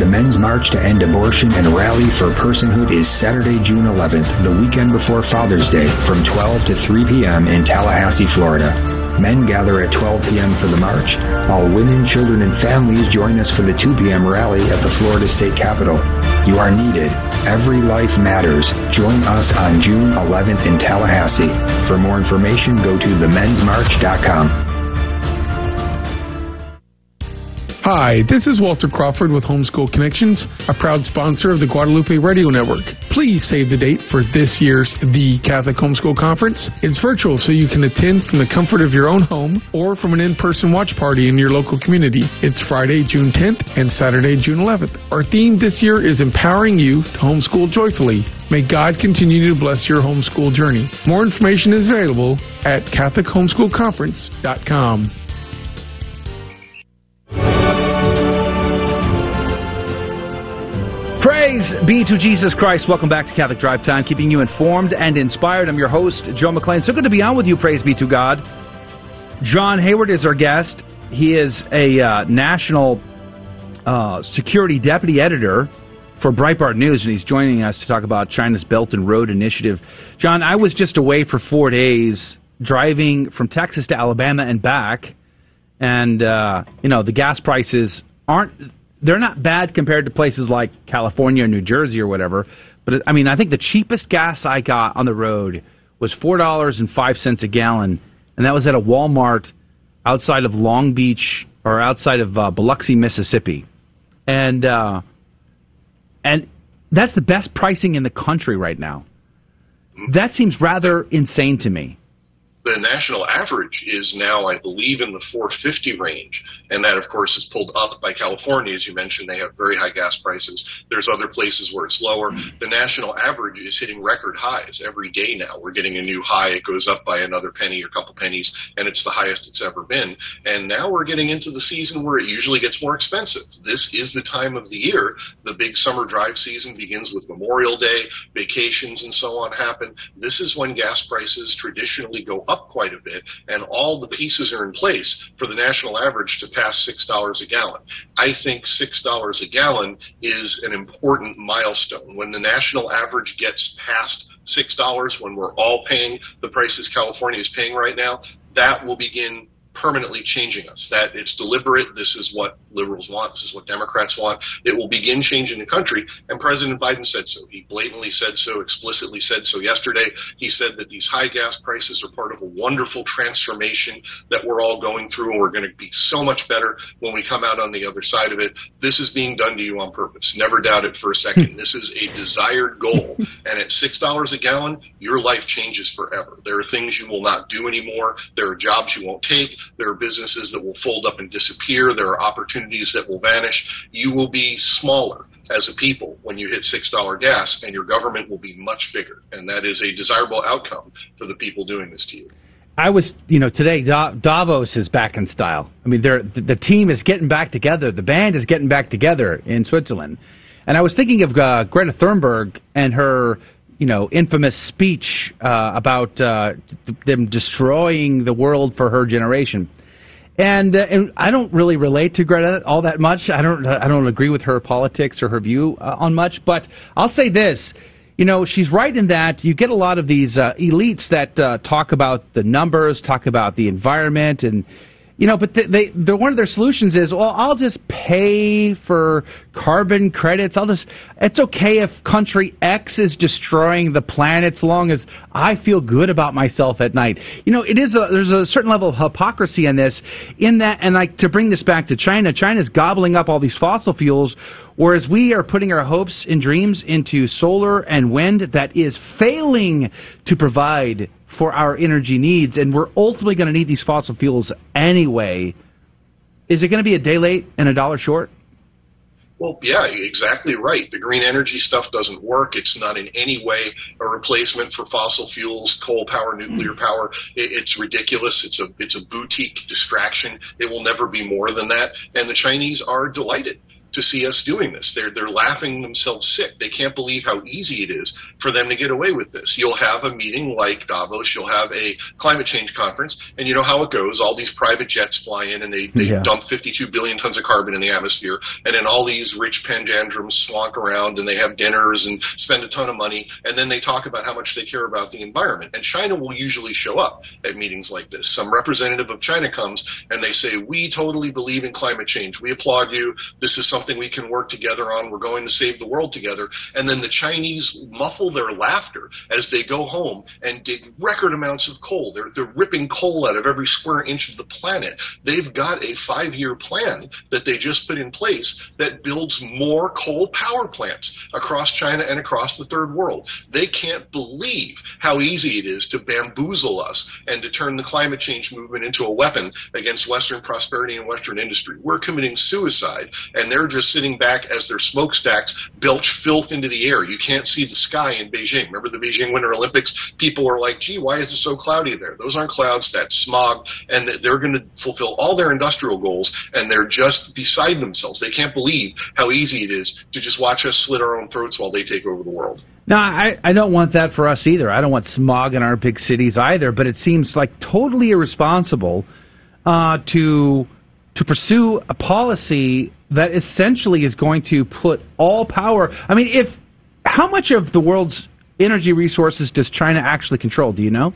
The Men's March to End Abortion and Rally for Personhood is Saturday, June 11th, the weekend before Father's Day, from 12 to 3 p.m. in Tallahassee, Florida. Men gather at 12 p.m. for the march, while women, children, and families join us for the 2 p.m. rally at the Florida State Capitol. You are needed. Every life matters. Join us on June 11th in Tallahassee. For more information, go to themensmarch.com. Hi, this is Walter Crawford with Homeschool Connections, a proud sponsor of the Guadalupe Radio Network. Please save the date for this year's The Catholic Homeschool Conference. It's virtual, so you can attend from the comfort of your own home or from an in-person watch party in your local community. It's Friday, June 10th and Saturday, June 11th. Our theme this year is empowering you to homeschool joyfully. May God continue to bless your homeschool journey. More information is available at CatholicHomeschoolConference.com. Praise be to Jesus Christ. Welcome back to Catholic Drive Time, keeping you informed and inspired. I'm your host, Joe McClane. So good to be on with you. Praise be to God. John Hayward is our guest. He is a uh, national uh, security deputy editor for Breitbart News, and he's joining us to talk about China's Belt and Road Initiative. John, I was just away for four days driving from Texas to Alabama and back, and uh, you know the gas prices aren't they're not bad compared to places like California or New Jersey or whatever. But I mean, I think the cheapest gas I got on the road was four dollars and five cents a gallon, and that was at a Walmart outside of Long Beach or outside of uh, Biloxi, Mississippi, and uh, and that's the best pricing in the country right now. That seems rather insane to me the national average is now, I believe, in the 450 range, and that, of course, is pulled up by California, as you mentioned. They have very high gas prices. There's other places where it's lower. The national average is hitting record highs every day now. We're getting a new high. It goes up by another penny or a couple pennies, and it's the highest it's ever been. And now we're getting into the season where it usually gets more expensive. This is the time of the year. The big summer drive season begins with Memorial Day, vacations, and so on happen. This is when gas prices traditionally go up quite a bit, and all the pieces are in place for the national average to pass $6 a gallon. I think $6 a gallon is an important milestone. When the national average gets past $6, when we're all paying the prices California is paying right now, that will begin permanently changing us. That it's deliberate. This is what liberals want. This is what Democrats want. It will begin changing the country. And President Biden said so. He blatantly said so, explicitly said so yesterday. He said that these high gas prices are part of a wonderful transformation that we're all going through and we're going to be so much better when we come out on the other side of it. This is being done to you on purpose. Never doubt it for a second. Hmm. this is a desired goal. And at $6 a gallon, your life changes forever. There are things you will not do anymore. There are jobs you won't take. There are businesses that will fold up and disappear. There are opportunities that will vanish. You will be smaller as a people when you hit $6 gas, and your government will be much bigger. And that is a desirable outcome for the people doing this to you. I was, you know, today Davos is back in style. I mean, the team is getting back together. The band is getting back together in Switzerland. And I was thinking of uh, Greta Thunberg and her you know, infamous speech uh, about uh, them destroying the world for her generation. And, uh, and I don't really relate to Greta all that much. I don't I don't agree with her politics or her view uh, on much. But I'll say this: you know, she's right in that you get a lot of these uh, elites that uh, talk about the numbers, talk about the environment, and you know, but they, they, one of their solutions is, well, I'll just pay for carbon credits. I'll just, it's okay if country X is destroying the planet so long as I feel good about myself at night. You know, it is a, there's a certain level of hypocrisy in this, in that, and like to bring this back to China, China's gobbling up all these fossil fuels, whereas we are putting our hopes and dreams into solar and wind that is failing to provide for our energy needs, and we're ultimately going to need these fossil fuels anyway. Is it going to be a day late and a dollar short? Well, yeah, exactly right. The green energy stuff doesn't work. It's not in any way a replacement for fossil fuels, coal power, nuclear power. it's ridiculous. It's a it's a boutique distraction. It will never be more than that. And the Chinese are delighted to see us doing this. They're they're laughing themselves sick. They can't believe how easy it is for them to get away with this. You'll have a meeting like Davos, you'll have a climate change conference, and you know how it goes. All these private jets fly in and they, they yeah. dump 52 billion tons of carbon in the atmosphere, and then all these rich panjandrums slonk around and they have dinners and spend a ton of money, and then they talk about how much they care about the environment. And China will usually show up at meetings like this. Some representative of China comes and they say, "We totally believe in climate change. We applaud you. This is something something we can work together on. We're going to save the world together. And then the Chinese muffle their laughter as they go home and dig record amounts of coal. They're, they're ripping coal out of every square inch of the planet. They've got a five year plan that they just put in place that builds more coal power plants across China and across the third world. They can't believe how easy it is to bamboozle us and to turn the climate change movement into a weapon against Western prosperity and Western industry. We're committing suicide and they're just sitting back as their smokestacks belch filth into the air. You can't see the sky in Beijing. Remember the Beijing Winter Olympics? People were like, gee, why is it so cloudy there? Those aren't clouds, that's smog. And they're going to fulfill all their industrial goals, and they're just beside themselves. They can't believe how easy it is to just watch us slit our own throats while they take over the world. No, I, I don't want that for us either. I don't want smog in our big cities either, but it seems like totally irresponsible uh, to to pursue a policy that essentially is going to put all power. I mean, if how much of the world's energy resources does China actually control? Do you know?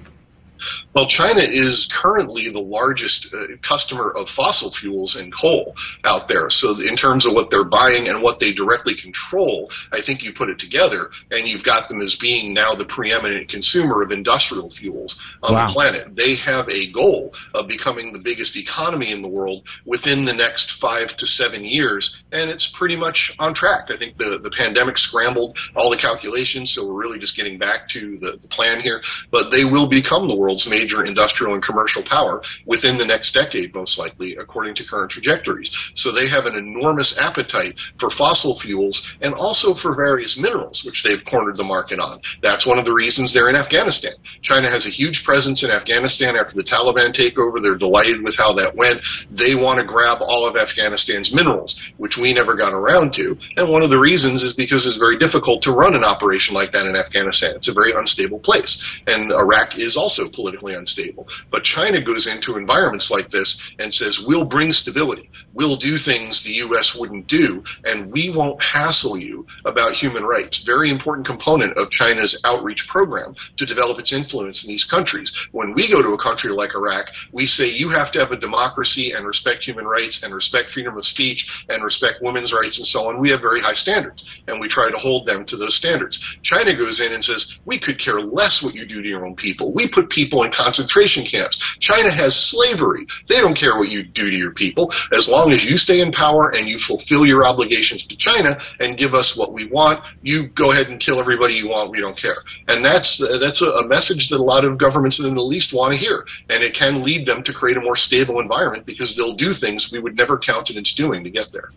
Well, China is currently the largest uh, customer of fossil fuels and coal out there. So, in terms of what they're buying and what they directly control, I think you put it together and you've got them as being now the preeminent consumer of industrial fuels on wow. the planet. They have a goal of becoming the biggest economy in the world within the next five to seven years, and it's pretty much on track. I think the, the pandemic scrambled all the calculations, so we're really just getting back to the, the plan here. But they will become the world's major industrial and commercial power within the next decade, most likely, according to current trajectories. So they have an enormous appetite for fossil fuels and also for various minerals, which they've cornered the market on. That's one of the reasons they're in Afghanistan. China has a huge presence in Afghanistan after the Taliban takeover. They're delighted with how that went. They want to grab all of Afghanistan's minerals, which we never got around to. And one of the reasons is because it's very difficult to run an operation like that in Afghanistan. It's a very unstable place. And Iraq is also politically unstable. But China goes into environments like this and says, we'll bring stability. We'll do things the U.S. wouldn't do, and we won't hassle you about human rights. Very important component of China's outreach program to develop its influence in these countries. When we go to a country like Iraq, we say you have to have a democracy and respect human rights and respect freedom of speech and respect women's rights and so on. We have very high standards, and we try to hold them to those standards. China goes in and says, we could care less what you do to your own people. We put people in concentration camps. China has slavery. They don't care what you do to your people as long as you stay in power and you fulfill your obligations to China and give us what we want. You go ahead and kill everybody you want. We don't care. And that's that's a, a message that a lot of governments in the Middle East want to hear, and it can lead them to create a more stable environment because they'll do things we would never countenance doing to get there.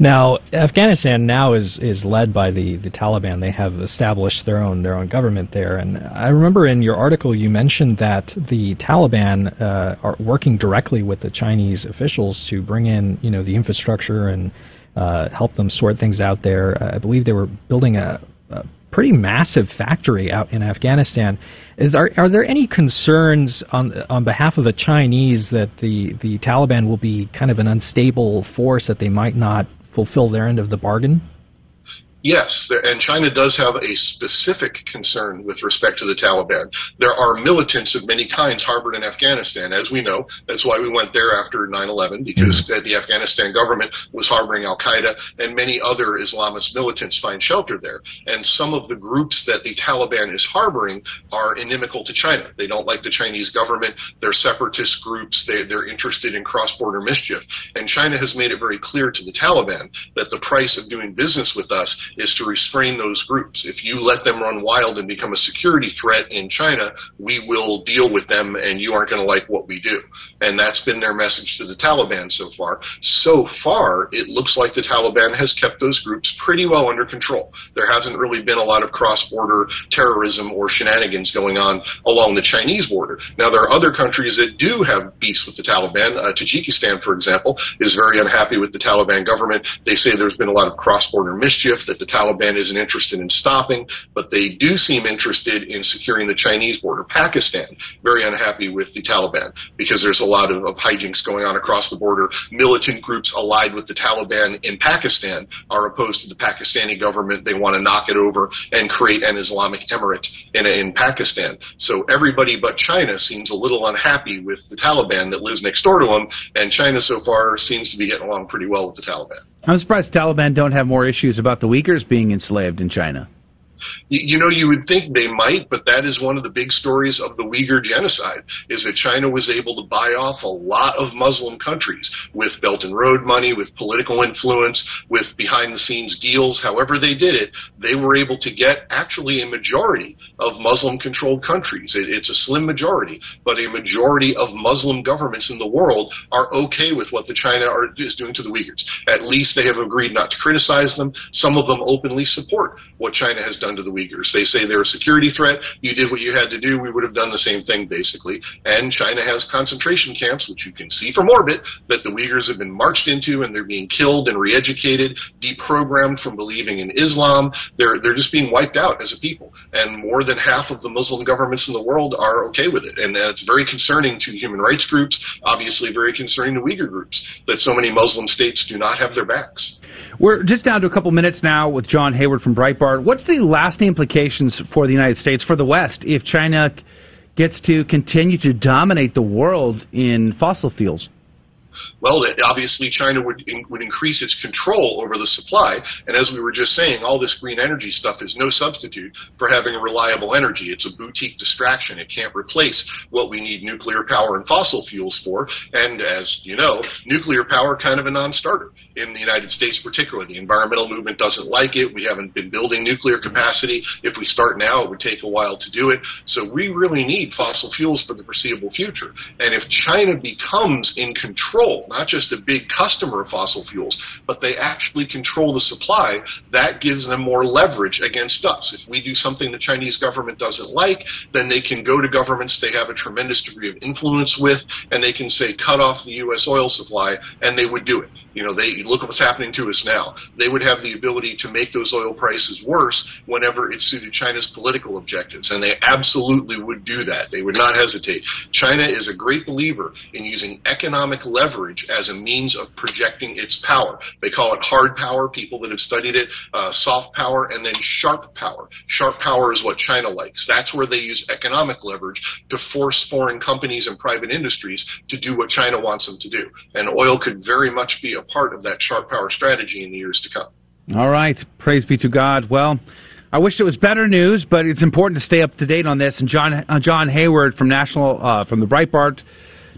Now, Afghanistan now is is led by the, the Taliban. They have established their own their own government there. And I remember in your article you mentioned that the Taliban uh, are working directly with the Chinese officials to bring in you know the infrastructure and uh, help them sort things out there. Uh, I believe they were building a, a pretty massive factory out in Afghanistan. Is there, are there any concerns on on behalf of the Chinese that the the Taliban will be kind of an unstable force that they might not fulfill their end of the bargain? Yes, and China does have a specific concern with respect to the Taliban. There are militants of many kinds harbored in Afghanistan, as we know. That's why we went there after 9/11 because mm-hmm. the Afghanistan government was harboring Al Qaeda, and many other Islamist militants find shelter there. And some of the groups that the Taliban is harboring are inimical to China. They don't like the Chinese government. They're separatist groups. They, they're interested in cross-border mischief. And China has made it very clear to the Taliban that the price of doing business with us is to restrain those groups. If you let them run wild and become a security threat in China, we will deal with them and you aren't going to like what we do. And that's been their message to the Taliban so far. So far, it looks like the Taliban has kept those groups pretty well under control. There hasn't really been a lot of cross-border terrorism or shenanigans going on along the Chinese border. Now, there are other countries that do have beefs with the Taliban. Uh, Tajikistan, for example, is very unhappy with the Taliban government. They say there's been a lot of cross-border mischief, that the Taliban isn't interested in stopping, but they do seem interested in securing the Chinese border. Pakistan, very unhappy with the Taliban because there's a lot of, of hijinks going on across the border. Militant groups allied with the Taliban in Pakistan are opposed to the Pakistani government. They want to knock it over and create an Islamic emirate in, in Pakistan. So everybody but China seems a little unhappy with the Taliban that lives next door to them, and China so far seems to be getting along pretty well with the Taliban. I'm surprised Taliban don't have more issues about the Uyghurs being enslaved in China. You, know, you would think they might, but that is one of the big stories of the Uyghur genocide, is that China was able to buy off a lot of Muslim countries with Belt and Road money, with political influence, with behind the scenes deals. However they did it, they were able to get actually a majority of Muslim controlled countries. It, it's a slim majority, but a majority of Muslim governments in the world are okay with what the China are, is doing to the Uyghurs. At least they have agreed not to criticize them. Some of them openly support what China has done to the Uyghurs. They say they're a security threat. You did what you had to do. We would have done the same thing, basically. And China has concentration camps, which you can see from orbit, that the Uyghurs have been marched into and they're being killed and re-educated, deprogrammed from believing in Islam. They're, they're just being wiped out as a people. And more than half of the Muslim governments in the world are okay with it. And it's very concerning to human rights groups, obviously very concerning to Uyghur groups, that so many Muslim states do not have their backs. We're just down to a couple minutes now with John Hayward from Breitbart. What's the lasting implications for the United States, for the West, if China gets to continue to dominate the world in fossil fuels? Well, eh, obviously, China would in, would increase its control over the supply, and as we were just saying, all this green energy stuff is no substitute for having reliable energy. It's a boutique distraction. It can't replace what we need nuclear power and fossil fuels for. And as you know, nuclear power kind of a non-starter in the United States, particularly. The environmental movement doesn't like it. We haven't been building nuclear capacity. If we start now, it would take a while to do it. So we really need fossil fuels for the foreseeable future. And if China becomes in control not just a big customer of fossil fuels, but they actually control the supply, that gives them more leverage against us. If we do something the Chinese government doesn't like, then they can go to governments they have a tremendous degree of influence with, and they can say, cut off the U.S. oil supply, and they would do it. You know, they look at what's happening to us now. They would have the ability to make those oil prices worse whenever it suited China's political objectives, and they absolutely would do that. They would not hesitate. China is a great believer in using economic leverage as a means of projecting its power. They call it hard power. People that have studied it, uh, soft power, and then sharp power. Sharp power is what China likes. That's where they use economic leverage to force foreign companies and private industries to do what China wants them to do. And oil could very much be a part of that sharp power strategy in the years to come. All right. Praise be to God. Well, I wish it was better news, but it's important to stay up to date on this. And John uh, John Hayward from National uh, from the Breitbart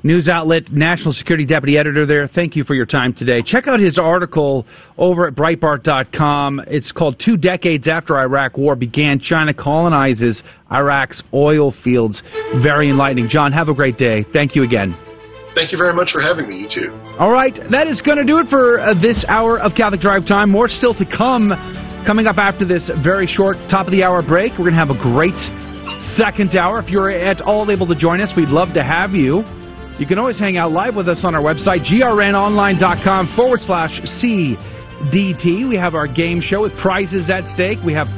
news outlet, national security deputy editor there. Thank you for your time today. Check out his article over at Breitbart.com. It's called Two Decades After Iraq War Began, China Colonizes Iraq's Oil Fields. Very enlightening. John, have a great day. Thank you again. Thank you very much for having me. You too. All right, that is going to do it for uh, this hour of Catholic Drive Time. More still to come. Coming up after this very short top of the hour break, we're going to have a great second hour. If you're at all able to join us, we'd love to have you. You can always hang out live with us on our website, grnonline.com forward slash CDT. We have our game show with prizes at stake. We have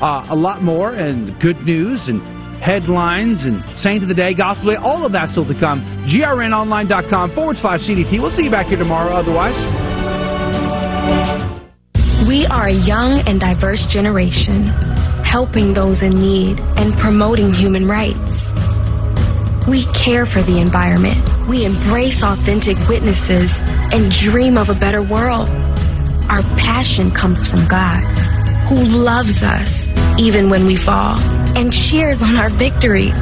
uh, a lot more and good news and headlines and Saint of the Day, Gospel Day, all of that still to come. grnonline.com forward slash CDT. We'll see you back here tomorrow otherwise. We are a young and diverse generation, helping those in need and promoting human rights. We care for the environment. We embrace authentic witnesses and dream of a better world. Our passion comes from God, who loves us even when we fall, and cheers on our victories.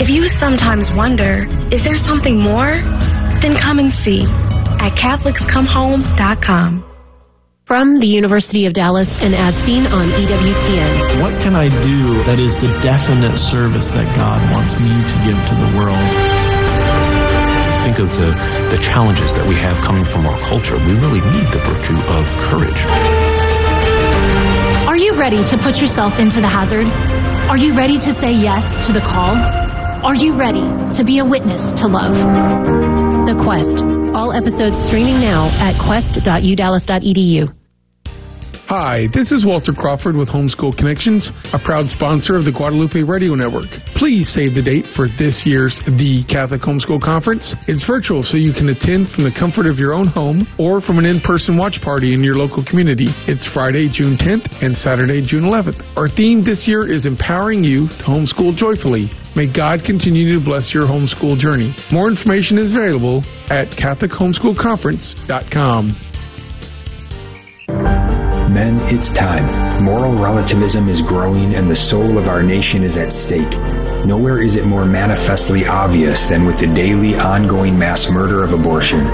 If you sometimes wonder, is there something more? Then come and see at CatholicsComeHome.com. From the University of Dallas and as seen on EWTN. What can I do that is the definite service that God wants me to give to the world? Think of the, the challenges that we have coming from our culture. We really need the virtue of courage. Are you ready to put yourself into the hazard? Are you ready to say yes to the call? Are you ready to be a witness to love? The Quest. All episodes streaming now at quest.udallas.edu. Hi, this is Walter Crawford with Homeschool Connections, a proud sponsor of the Guadalupe Radio Network. Please save the date for this year's The Catholic Homeschool Conference. It's virtual, so you can attend from the comfort of your own home or from an in-person watch party in your local community. It's Friday, June 10th and Saturday, June 11th. Our theme this year is empowering you to homeschool joyfully. May God continue to bless your homeschool journey. More information is available at CatholicHomeschoolConference.com. Men, it's time. Moral relativism is growing and the soul of our nation is at stake. Nowhere is it more manifestly obvious than with the daily ongoing mass murder of abortion.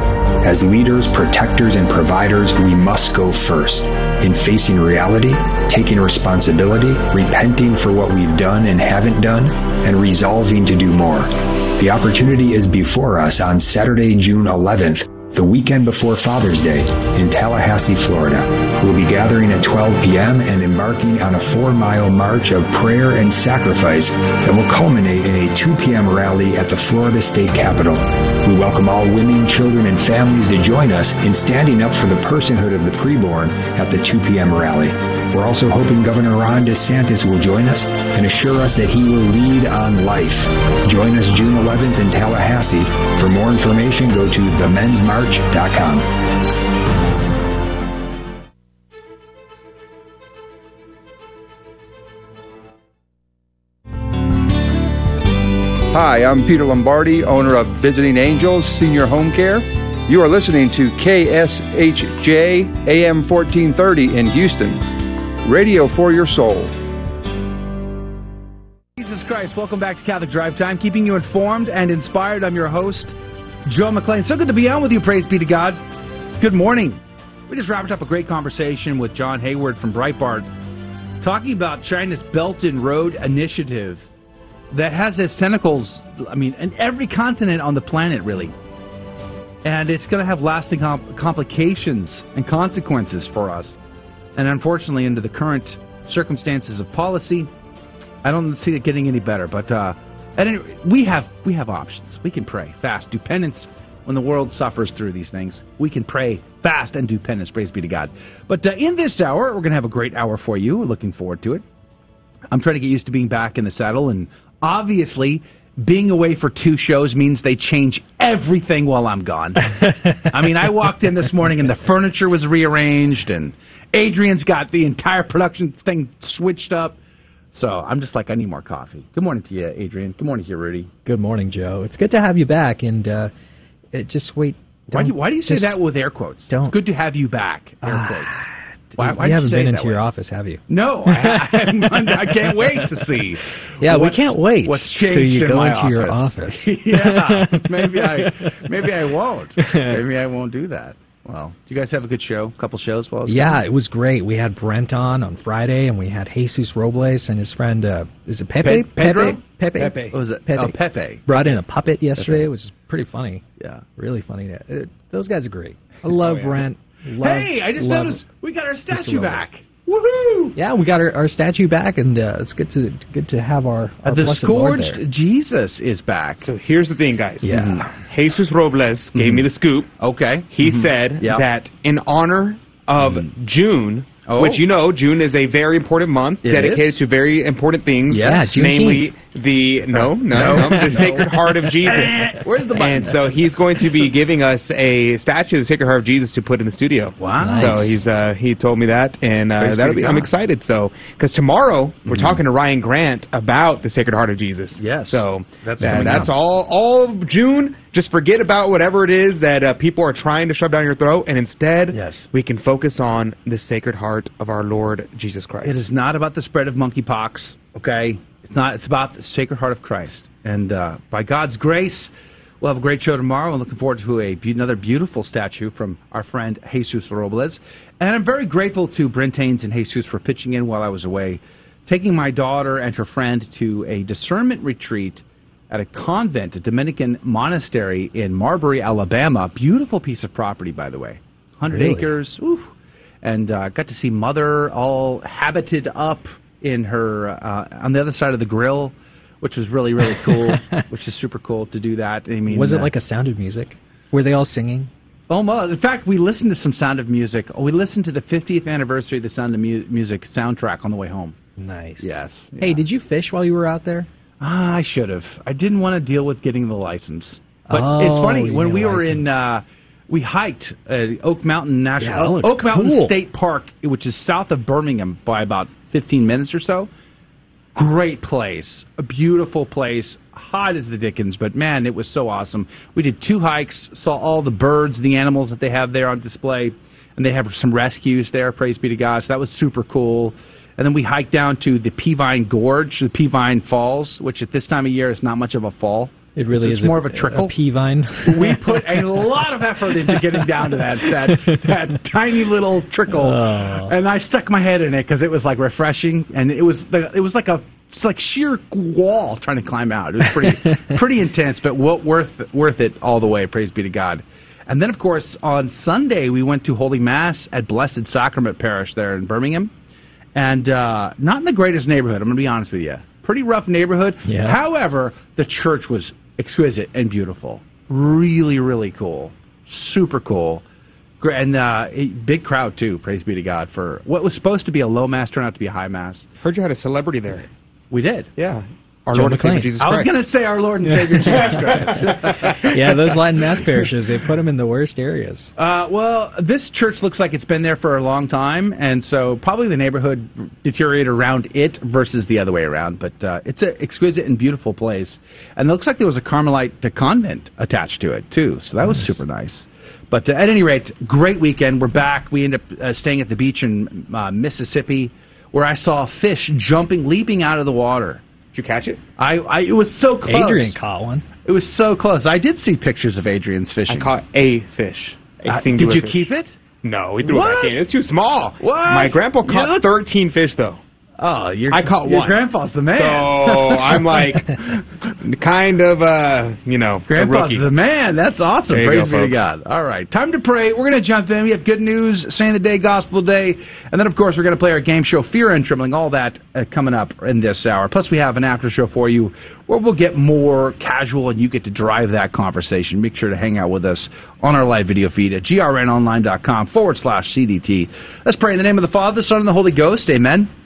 As leaders, protectors, and providers, we must go first in facing reality, taking responsibility, repenting for what we've done and haven't done, and resolving to do more. The opportunity is before us on Saturday, June 11th the weekend before Father's Day in Tallahassee, Florida. We'll be gathering at 12 p.m. and embarking on a four mile march of prayer and sacrifice that will culminate in a 2 p.m. rally at the Florida State Capitol. We welcome all women, children, and families to join us in standing up for the personhood of the preborn at the 2 p.m. rally. We're also hoping Governor Ron DeSantis will join us and assure us that he will lead on life. Join us June 11th in Tallahassee. For more information, go to themensmarch.com. Hi, I'm Peter Lombardi, owner of Visiting Angels Senior Home Care. You are listening to KSHJ AM 1430 in Houston, radio for your soul. Jesus Christ, welcome back to Catholic Drive Time, keeping you informed and inspired. I'm your host, Joe McClane. So good to be on with you, praise be to God. Good morning. We just wrapped up a great conversation with John Hayward from Breitbart, talking about China's Belt and Road Initiative that has its tentacles, I mean, in every continent on the planet, really. And it's going to have lasting comp- complications and consequences for us. And unfortunately, under the current circumstances of policy, I don't see it getting any better. But uh, anyway, we have we have options. We can pray, fast, do penance when the world suffers through these things. We can pray, fast, and do penance. Praise be to God. But uh, in this hour, we're going to have a great hour for you. We're looking forward to it. I'm trying to get used to being back in the saddle, and obviously, being away for two shows means they change everything while I'm gone. I mean, I walked in this morning and the furniture was rearranged, and Adrian's got the entire production thing switched up. So I'm just like, I need more coffee. Good morning to you, Adrian. Good morning to you, Rudy. Good morning, Joe. It's good to have you back, and uh, it, just wait. Why do, you, why do you say that with air quotes? Don't. It's good to have you back. Air Ah, quotes. Why, why'd haven't say been into your way? office, have you? No, I, I, I can't wait to see. Yeah, we can't wait What's till changed you in go my into your office. yeah, maybe I, maybe I won't. Maybe I won't do that. Well, do you guys have a good show? A couple shows while I was Yeah, gone? it was great. We had Brent on on Friday, and we had Jesus Robles and his friend. Uh, is it Pepe? Pe- Pedro? Pepe. Pepe. What was it? Pepe. Oh, Pepe. Brought in a puppet yesterday. Pepe. It was pretty funny. Yeah. Really funny. Uh, those guys are great. I love Oh, yeah. Brent. Love, hey, I just love- noticed we got our statue back. Woohoo! Yeah, we got our, our statue back, and uh, it's good to good to have our, our Uh, the scourged. Jesus is back. So here's the thing, guys. Yeah. Jesus Robles gave me the scoop. Okay. He Mhm. said Yeah. that in honor of June, Oh. which you know, June is a very important month It dedicated is. to very important things. Yes. Namely the no, no, No. no, the Sacred Heart of Jesus. Where's the button? And so he's going to be giving us a statue of the Sacred Heart of Jesus to put in the studio. Wow. So he's uh, he told me that, and uh, that'll be. I'm excited. So because tomorrow we're talking to Ryan Grant about the Sacred Heart of Jesus. Yes. So That's that- that's up. all. All of June. Just forget about whatever it is that uh, people are trying to shove down your throat, and instead, Yes. we can focus on the Sacred Heart of our Lord Jesus Christ. It is not about the spread of monkeypox, okay? It's not. It's about the Sacred Heart of Christ. And uh, by God's grace, we'll have a great show tomorrow. I'm looking forward to a another beautiful statue from our friend Jesus Robles. And I'm very grateful to Brentaines and Jesus for pitching in while I was away, taking my daughter and her friend to a discernment retreat at a convent, a Dominican monastery in Marbury, Alabama. Beautiful piece of property, by the way. 100 Really? acres. Oof. And uh, got to see Mother all habited up in her uh, on the other side of the grill, which was really really cool. which is super cool to do that. I mean, Was it uh, like a Sound of Music? Were they all singing? Almost. In fact, we listened to some Sound of Music. We listened to the 50th anniversary of the Sound of Mu- Music soundtrack on the way home. Nice. Yes. Hey, did you fish while you were out there? Ah, I should have. I didn't want to deal with getting the license. But Oh, it's funny when we were in, uh, we hiked uh, Oak Mountain National Yeah, Oak Mountain cool. State Park, which is south of Birmingham by about 15 minutes or so. Great place, a beautiful place, hot as the dickens, but man, it was so awesome. We did two hikes, saw all the birds, the animals that they have there on display, and they have some rescues there. Praise be to God. So that was super cool. And then we hiked down to the Peavine Gorge, the Peavine Falls, which at this time of year is not much of a fall. It really it's, is more of a trickle. A pea vine. we put a lot of effort into getting down to that that, that tiny little trickle, Oh. and I stuck my head in it because it was like refreshing, and it was the, it was like a it's like sheer wall trying to climb out. It was pretty pretty intense, but wo- worth worth it all the way. Praise be to God. And then, of course, on Sunday we went to Holy Mass at Blessed Sacrament Parish there in Birmingham, and uh, not in the greatest neighborhood. I'm going to be honest with you. Pretty rough neighborhood. Yeah. However, the church was exquisite and beautiful. Really, really cool. Super cool. And uh, big crowd too. Praise be to God for what was supposed to be a low mass turned out to be a high mass. Heard you had a celebrity there. We did. Yeah. Our Joe Lord and Savior McClane. Jesus I was Christ. going to say our Lord and Savior Jesus Christ. yeah, those Latin Mass parishes, they put them in the worst areas. Uh, well, this church looks like it's been there for a long time, and so probably the neighborhood deteriorated around it versus the other way around. But uh, it's an exquisite and beautiful place, and it looks like there was a Carmelite convent attached to it too, so that was super nice. But uh, at any rate, great weekend. We're back. We end up uh, staying at the beach in uh, Mississippi, where I saw fish jumping, leaping out of the water. Did you catch it? I, I it was so close. Adrian caught one. It was so close. I did see pictures of Adrian's fishing. I caught a fish. A Uh, did you fish. keep it? No, we threw What? it back in. It's too small. What? My grandpa You caught look- 13 fish though. Oh, you're, I caught your one. grandpa's the man. So I'm like, kind of, uh, you know, Grandpa's the man. That's awesome. There Praise go, be to. God. All right, time to pray. We're going to jump in. We have good news, saying the day, gospel day, and then of course we're going to play our game show, Fear and Trembling. All that uh, coming up in this hour. Plus we have an after show for you where we'll get more casual and you get to drive that conversation. Make sure to hang out with us on our live video feed at grnonline.com forward slash CDT. Let's pray in the name of the Father, the Son, and the Holy Ghost. Amen.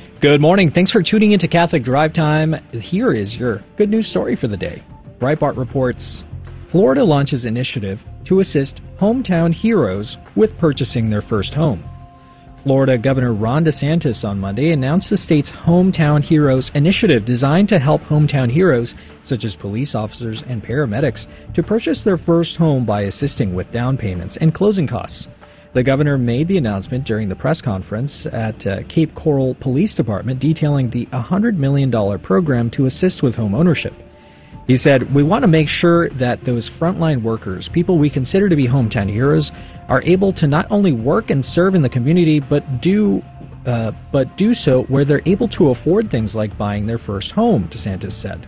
Good morning. Thanks for tuning into Catholic Drive Time. Here is your good news story for the day. Breitbart reports Florida launches initiative to assist hometown heroes with purchasing their first home. Florida Governor Ron DeSantis on Monday announced the state's Hometown Heroes initiative designed to help hometown heroes, such as police officers and paramedics, to purchase their first home by assisting with down payments and closing costs. The governor made the announcement during the press conference at uh, Cape Coral Police Department detailing the $100 million program to assist with home ownership. He said, We want to make sure that those frontline workers, people we consider to be hometown heroes, are able to not only work and serve in the community, but do uh, but do so where they're able to afford things like buying their first home, DeSantis said.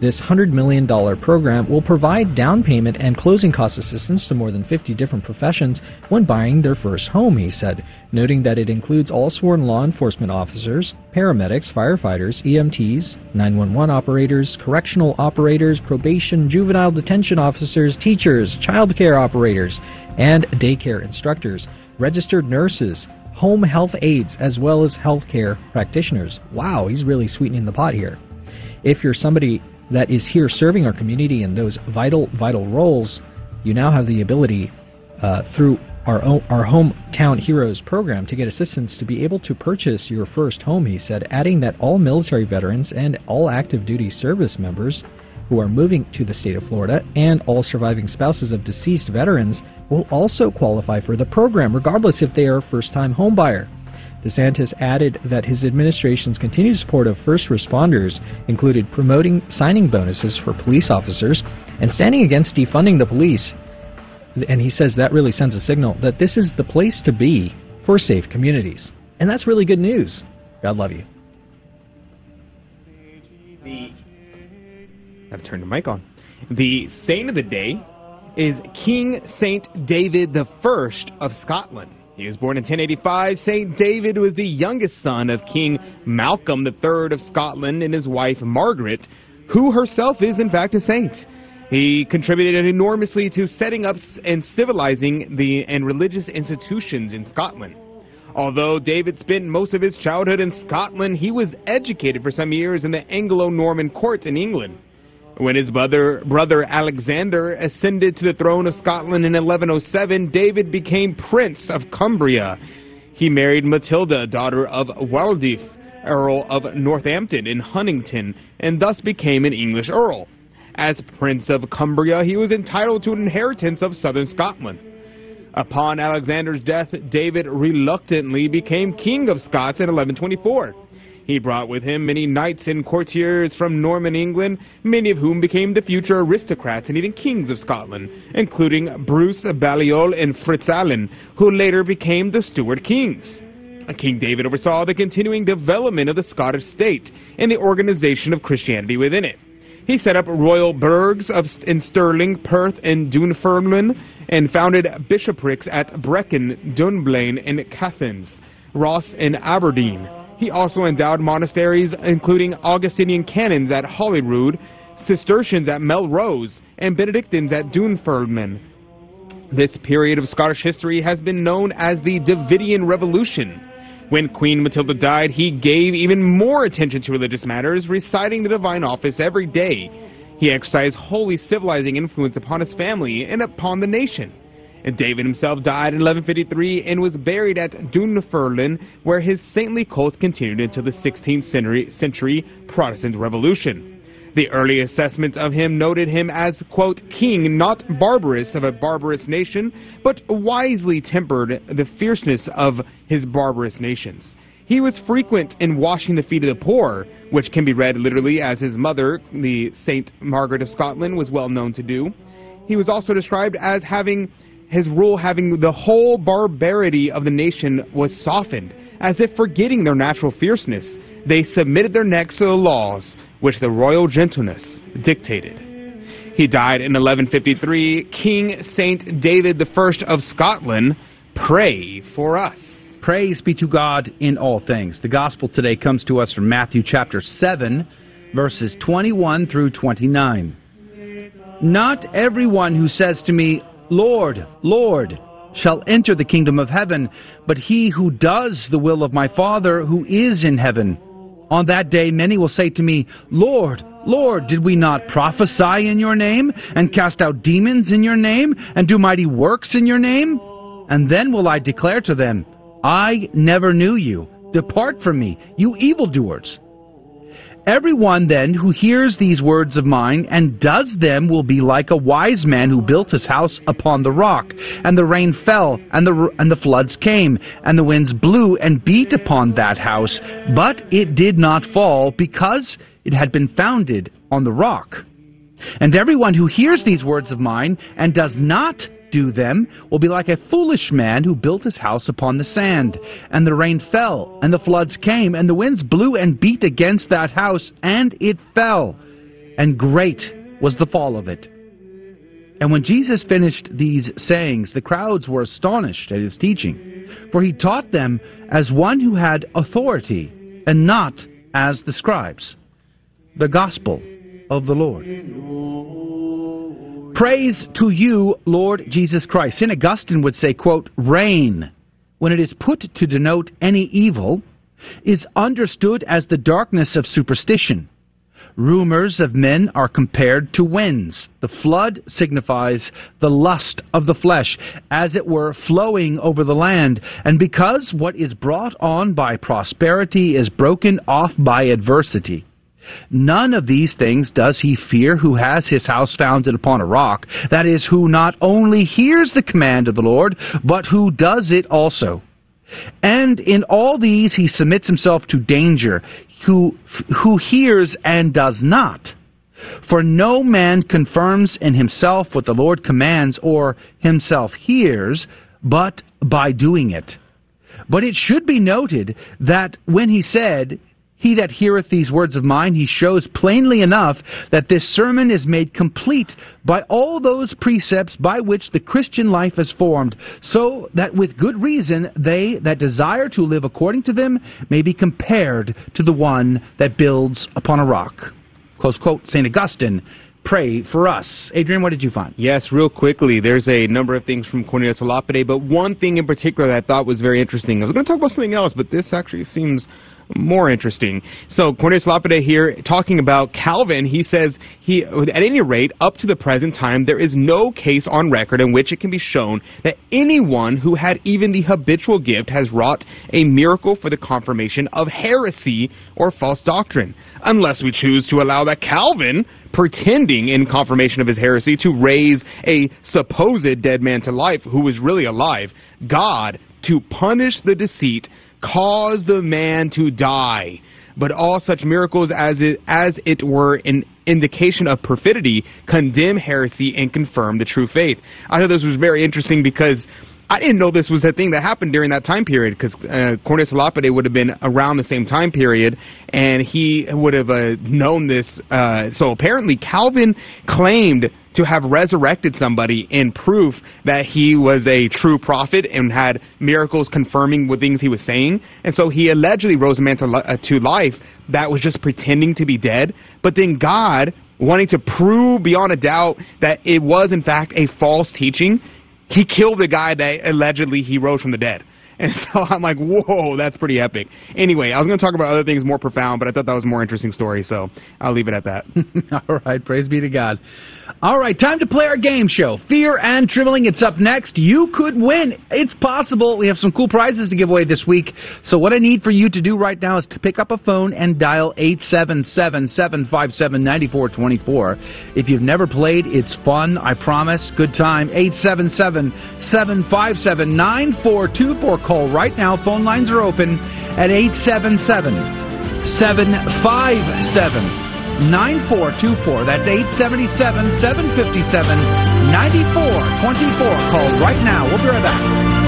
This $100 million program will provide down payment and closing cost assistance to more than 50 different professions when buying their first home, he said, noting that it includes all sworn law enforcement officers, paramedics, firefighters, EMTs, 911 operators, correctional operators, probation, juvenile detention officers, teachers, child care operators, and daycare instructors, registered nurses, home health aides, as well as healthcare practitioners. Wow, he's really sweetening the pot here. If you're somebody that is here serving our community in those vital, vital roles, you now have the ability uh, through our own, our hometown heroes program to get assistance to be able to purchase your first home. He said, adding that all military veterans and all active duty service members who are moving to the state of Florida and all surviving spouses of deceased veterans will also qualify for the program, regardless if they are a first-time homebuyer. DeSantis added that his administration's continued support of first responders included promoting signing bonuses for police officers and standing against defunding the police. And he says that really sends a signal that this is the place to be for safe communities. And that's really good news. God love you. I've turned the mic on. The saint of the day is King Saint David the First of Scotland. He was born in 1085. Saint David was the youngest son of King Malcolm III of Scotland and his wife Margaret, who herself is in fact a saint. He contributed enormously to setting up and civilizing the and religious institutions in Scotland. Although David spent most of his childhood in Scotland, he was educated for some years in the Anglo-Norman court in England. When his brother, brother Alexander ascended to the throne of Scotland in 1107, David became Prince of Cumbria. He married Matilda, daughter of Waltheof, Earl of Northampton in Huntingdon, and thus became an English earl. As Prince of Cumbria, he was entitled to an inheritance of southern Scotland. Upon Alexander's death, David reluctantly became King of Scots in 1124. He brought with him many knights and courtiers from Norman England, many of whom became the future aristocrats and even kings of Scotland, including Bruce, Balliol, and FitzAlan, who later became the Stuart kings. King David oversaw the continuing development of the Scottish state and the organization of Christianity within it. He set up royal burghs of, in Stirling, Perth, and Dunfermline, and founded bishoprics at Brechin, Dunblane, and Caithness, Ross, and Aberdeen. He also endowed monasteries, including Augustinian canons at Holyrood, Cistercians at Melrose, and Benedictines at Dunfermline. This period of Scottish history has been known as the Davidian Revolution. When Queen Matilda died, he gave even more attention to religious matters, reciting the divine office every day. He exercised holy civilizing influence upon his family and upon the nation. David himself died in 1153 and was buried at Dunfermline, where his saintly cult continued until the 16th century, century Protestant Revolution. The early assessments of him noted him as, quote, king not barbarous of a barbarous nation, but wisely tempered the fierceness of his barbarous nations. He was frequent in washing the feet of the poor, which can be read literally as his mother, the Saint Margaret of Scotland, was well known to do. He was also described as having his rule having the whole barbarity of the nation was softened, as if forgetting their natural fierceness. They submitted their necks to the laws which the royal gentleness dictated. He died in 1153. King Saint David I of Scotland, pray for us. Praise be to God in all things. The gospel today comes to us from Matthew chapter 7, verses 21 through 29. Not everyone who says to me, Lord, Lord, shall enter the kingdom of heaven, but he who does the will of my Father who is in heaven. On that day many will say to me, Lord, Lord, did we not prophesy in your name, and cast out demons in your name, and do mighty works in your name? And then will I declare to them, I never knew you. Depart from me, you evildoers. Everyone then who hears these words of mine and does them will be like a wise man who built his house upon the rock. And the rain fell, and the, and the floods came, and the winds blew and beat upon that house. But it did not fall, because it had been founded on the rock. And everyone who hears these words of mine and does not do them will be like a foolish man who built his house upon the sand. And the rain fell, and the floods came, and the winds blew and beat against that house, and it fell. And great was the fall of it. And when Jesus finished these sayings, the crowds were astonished at his teaching, for he taught them as one who had authority, and not as the scribes. The Gospel of the Lord. Praise to you, Lord Jesus Christ. St. Augustine would say, quote, reign, when it is put to denote any evil, is understood as the darkness of superstition. Rumors of men are compared to winds. The flood signifies the lust of the flesh, as it were flowing over the land. And because what is brought on by prosperity is broken off by adversity, None of these things does he fear who has his house founded upon a rock, that is, who not only hears the command of the Lord, but who does it also. And in all these he submits himself to danger, who, who hears and does not. For no man confirms in himself what the Lord commands or himself hears, but by doing it. But it should be noted that when he said, he that heareth these words of mine, he shows plainly enough that this sermon is made complete by all those precepts by which the Christian life is formed, so that with good reason they that desire to live according to them may be compared to the one that builds upon a rock. Close quote, St. Augustine, pray for us. Adrian, what did you find? Yes, real quickly. There's a number of things from Cornelius Lapide, but one thing in particular that I thought was very interesting. I was going to talk about something else, but this actually seems more interesting. So Cornelius Lapide here talking about Calvin, he says he at any rate up to the present time there is no case on record in which it can be shown that anyone who had even the habitual gift has wrought a miracle for the confirmation of heresy or false doctrine unless we choose to allow that Calvin pretending in confirmation of his heresy to raise a supposed dead man to life who was really alive God to punish the deceit cause the man to die. But all such miracles as it, as it were an indication of perfidy condemn heresy and confirm the true faith. I thought this was very interesting because I didn't know this was a thing that happened during that time period because uh, Cornelius Lapide would have been around the same time period, and he would have uh, known this. Uh, so apparently, Calvin claimed to have resurrected somebody in proof that he was a true prophet and had miracles confirming what things he was saying. And so he allegedly rose a man to, li- uh, to life that was just pretending to be dead. But then God, wanting to prove beyond a doubt that it was in fact a false teaching, he killed the guy that allegedly he rose from the dead. And so I'm like, whoa, that's pretty epic. Anyway, I was going to talk about other things more profound, but I thought that was a more interesting story, so I'll leave it at that. All right, praise be to God. All right, time to play our game show. Fear and Trembling, it's up next. You could win. It's possible. We have some cool prizes to give away this week. So what I need for you to do right now is to pick up a phone and dial 877-757-9424. If you've never played, it's fun, I promise. Good time. 877-757-9424. Call right now. Phone lines are open at 877 757 9424. That's 877 757 9424. Call right now. We'll be right back.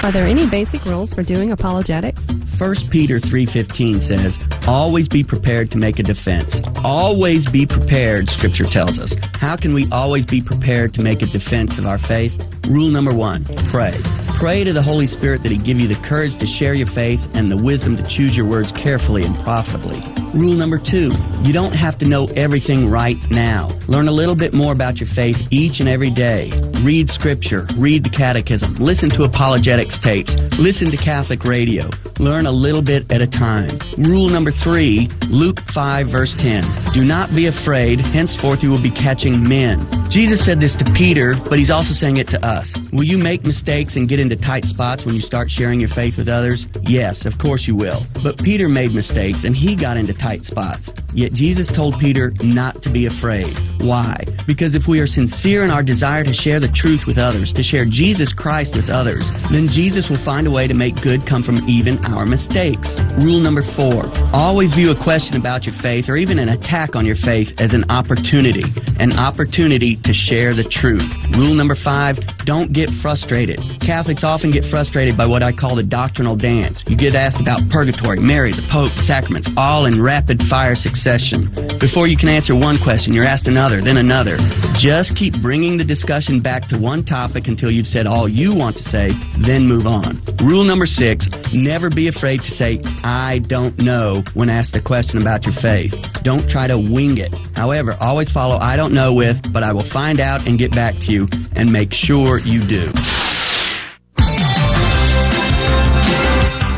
Are there any basic rules for doing apologetics? 1 Peter 3:15 says, "Always be prepared to make a defense." Always be prepared, scripture tells us. How can we always be prepared to make a defense of our faith? Rule number 1, pray. Pray to the Holy Spirit that he give you the courage to share your faith and the wisdom to choose your words carefully and profitably. Rule number 2, you don't have to know everything right now. Learn a little bit more about your faith each and every day. Read scripture, read the catechism, listen to apologetics tapes, listen to Catholic radio. Learn a little bit at a time. Rule number 3, Luke 5 verse 10. Do not be afraid, henceforth you will be catching men. Jesus said this to Peter, but he's also saying it to us. Will you make mistakes and get into tight spots when you start sharing your faith with others? Yes, of course you will. But Peter made mistakes and he got into tight spots. Yet Jesus told Peter not to be afraid. Why? Because if we are sincere in our desire to share the truth with others, to share Jesus Christ with others, then Jesus will find a way to make good come from even our mistakes. Rule number four. Always view a question about your faith or even an attack on your faith as an opportunity. An opportunity to share the truth. Rule number five. Don't get frustrated. Catholics often get frustrated by what I call the doctrinal dance. You get asked about purgatory, Mary, the Pope, sacraments, all in rapid fire succession. Before you can answer one question, you're asked another, then another. Just keep bringing the discussion back to one topic until you've said all you want to say, then move on. Rule number six, never be afraid to say, I don't know when asked a question about your faith. Don't try to wing it. However, always follow I don't know with, but I will find out and get back to you, and make sure you do.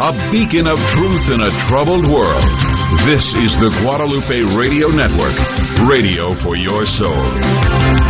A beacon of truth in a troubled world. This is the Guadalupe Radio Network, radio for your soul.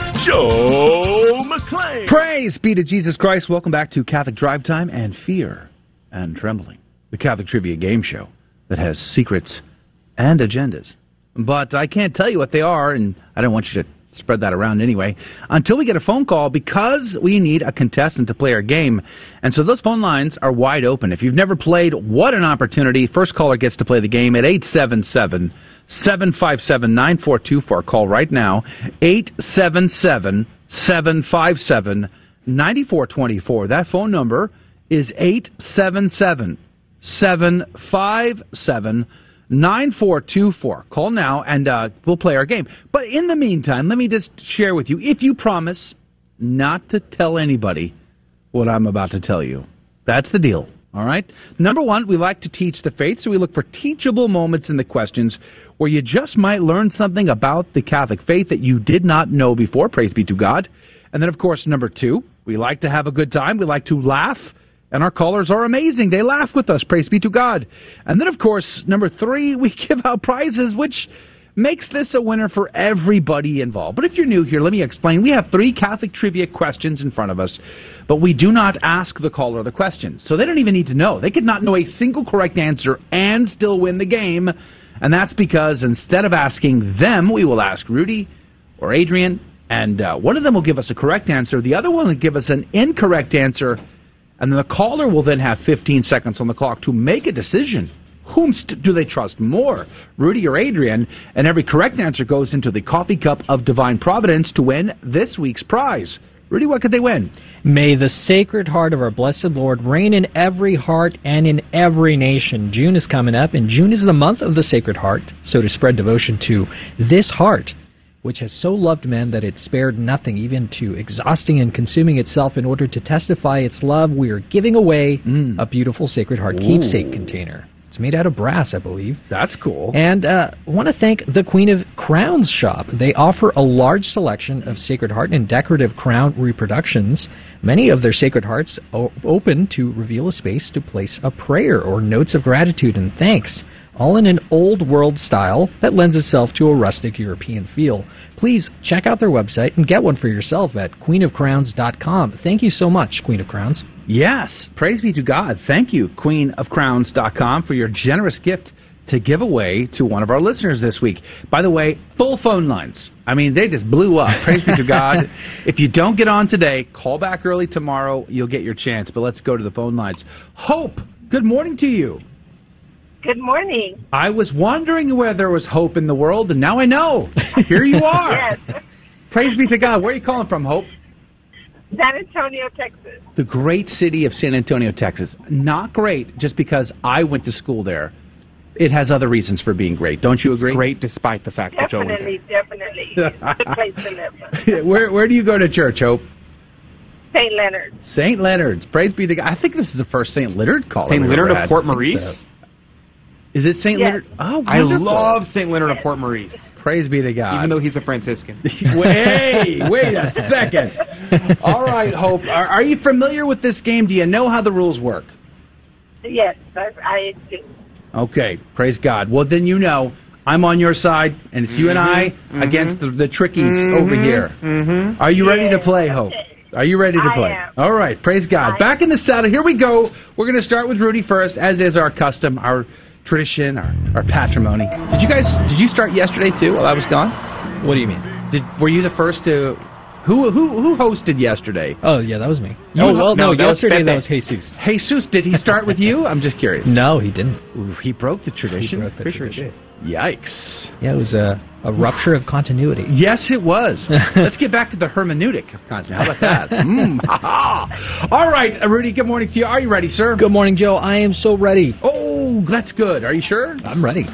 Joe McClane. Praise be to Jesus Christ. Welcome back to Catholic Drive Time and Fear and Trembling, the Catholic Trivia Game Show that has secrets and agendas. But I can't tell you what they are, and I don't want you to spread that around anyway, until we get a phone call because we need a contestant to play our game. And so those phone lines are wide open. If you've never played, what an opportunity. First caller gets to play the game at 877 757 9424. Call right now. 877 757 9424. That phone number is 877 757 9424. Call now and uh, we'll play our game. But in the meantime, let me just share with you if you promise not to tell anybody what I'm about to tell you. That's the deal. All right? Number one, we like to teach the faith, so we look for teachable moments in the questions where you just might learn something about the Catholic faith that you did not know before. Praise be to God. And then, of course, number two, we like to have a good time. We like to laugh. And our callers are amazing. They laugh with us. Praise be to God. And then, of course, number three, we give out prizes, which makes this a winner for everybody involved. But if you're new here, let me explain. We have three Catholic trivia questions in front of us, but we do not ask the caller the questions. So they don't even need to know. They could not know a single correct answer and still win the game. And that's because instead of asking them, we will ask Rudy or Adrian, and uh, one of them will give us a correct answer. The other one will give us an incorrect answer and then the caller will then have 15 seconds on the clock to make a decision. Whom do they trust more, Rudy or Adrian? And every correct answer goes into the coffee cup of divine providence to win this week's prize. Rudy, what could they win? May the Sacred Heart of our Blessed Lord reign in every heart and in every nation. June is coming up, and June is the month of the Sacred Heart. So to spread devotion to this heart, which has so loved men that it spared nothing, even to exhausting and consuming itself in order to testify its love, we are giving away Mm. a beautiful Sacred Heart keepsake container. It's made out of brass, I believe. That's cool. And uh, want to thank the Queen of Crowns shop. They offer a large selection of Sacred Heart and decorative crown reproductions. Many of their Sacred Hearts o- open to reveal a space to place a prayer or notes of gratitude and thanks, all in an old world style that lends itself to a rustic European feel. Please check out their website and get one for yourself at queenofcrowns.com. Thank you so much, Queen of Crowns. Yes, praise be to God. Thank you, queenofcrowns.com, for your generous gift to give away to one of our listeners this week. By the way, full phone lines. I mean, they just blew up. Praise be to God. If you don't get on today, call back early tomorrow. You'll get your chance. But let's go to the phone lines. Hope, good morning to you. Good morning. I was wondering where there was hope in the world, and now I know. Here you are. Yes, Praise be to God. Where are you calling from, Hope? San Antonio, Texas. The great city of San Antonio, Texas. Not great just because I went to school there. It has other reasons for being great. Don't you agree? Great despite the fact that Joe went Definitely, definitely. It's a good place to live. where where do you go to church, Hope? St. Leonard. St. Leonard's. Praise be to God. I think this is the first St. Leonard call. St. Leonard of. Port Maurice? so. Is it St. Yes. Leonard? Oh, wonderful. I love St. Leonard of Port Maurice, Praise be to God. even though he's a Franciscan. Wait, wait a second. All right, Hope. Are, are you familiar with this game? Do you know how the rules work? Yes, I, I do. Okay, praise God. Well, then you know I'm on your side, and it's you and I Mhm, against the, the trickies Mhm, over here. Mm-hmm. Are you ready to play, Hope? Are you ready to I play? am. All right, praise God. Back in the saddle. Here we go. We're going to start with Rudy first, as is our custom, our tradition, our, our patrimony. Did you guys? Did you start yesterday too? While I was gone? What do you mean? Did were you the first to? Who who who hosted yesterday? Oh, yeah, that was me. You- oh, well, no, no, that yesterday Pepe. that was Jesus. Jesus, did he start with you? I'm just curious. No, he didn't. Ooh, he broke the tradition. He broke the Pretty sure he tradition. did. Yikes. Yeah, it was a, a rupture of continuity. Yes, it was. Let's get back to the hermeneutic of content. How about that? mm. All right, Rudy, good morning to you. Are you ready, sir? Good morning, Joe. I am so ready. Oh, that's good. Are you sure? I'm ready.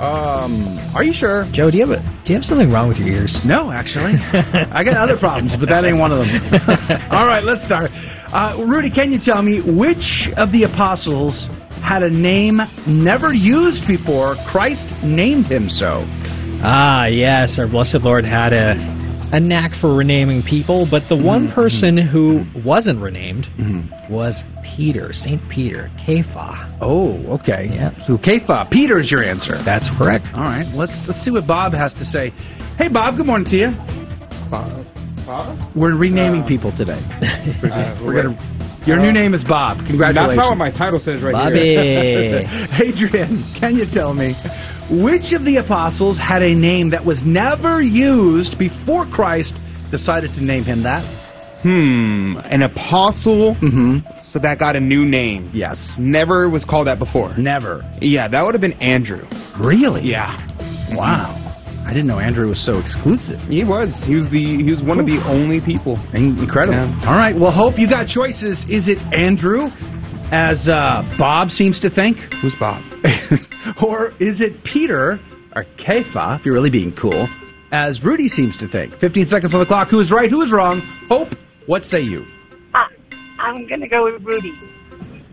Um, are you sure? Joe, do you have a do you have something wrong with your ears? No, actually. I got other problems, but that ain't one of them. All right, let's start. Uh, Rudy, can you tell me which of the apostles had a name never used before Christ named him so? Ah, yes, our blessed Lord had a a knack for renaming people, but the one Mm-hmm. person who wasn't renamed was Peter, Saint Peter, Kepha. Oh, okay. Yeah. So Kepha, Peter is your answer. That's correct. All right, let's let's see what Bob has to say. Hey, Bob. Good morning to you. Bob. Bob? We're renaming Uh, people today. We're, just, uh, we're gonna. Your new name is Bob. Congratulations. That's not what my title says right Bobby. here. Adrian, can you tell me Which of the apostles had a name that was never used before Christ decided to name him that? Hmm. An apostle Mm-hmm. so that got a new name. Yes. Never was called that before. Never. Yeah, that would have been Andrew. Really? Yeah. Wow. I didn't know Andrew was so exclusive. He was. He was the he was one of the only people. Incredible. Yeah. All right. Well, hope you got choices. Is it Andrew, as uh, Bob seems to think? Who's Bob? or is it Peter, or Kefa, if you're really being cool, as Rudy seems to think? 15 seconds on the clock. Who is right? Who is wrong? Hope, what say you? Uh, I'm going to go with Rudy.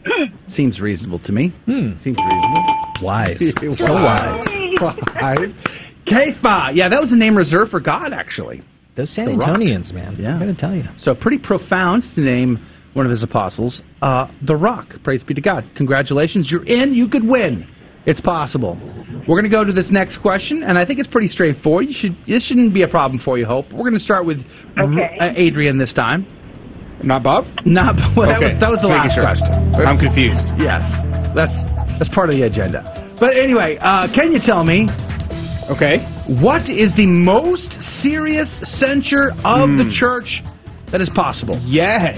Seems reasonable to me. Hmm. Seems reasonable. Wise. So so wise. Wise. Kefa. Yeah, that was a name reserved for God, actually. Those San The Antonians, man. Yeah. I gotta tell you. So pretty profound to name one of his apostles, uh, The Rock. Praise be to God. Congratulations. You're in. You could win. It's possible. We're going to go to this next question, and I think it's pretty straightforward. You should. This shouldn't be a problem for you, Hope. We're going to start with Okay. uh, Adrian this time. Not Bob? Not. Well, that Okay. was that was the Making last sure. question. I'm confused. Yes, that's that's part of the agenda. But anyway, uh, can you tell me Okay. what is the most serious censure of the Hmm. church that is possible? Yes.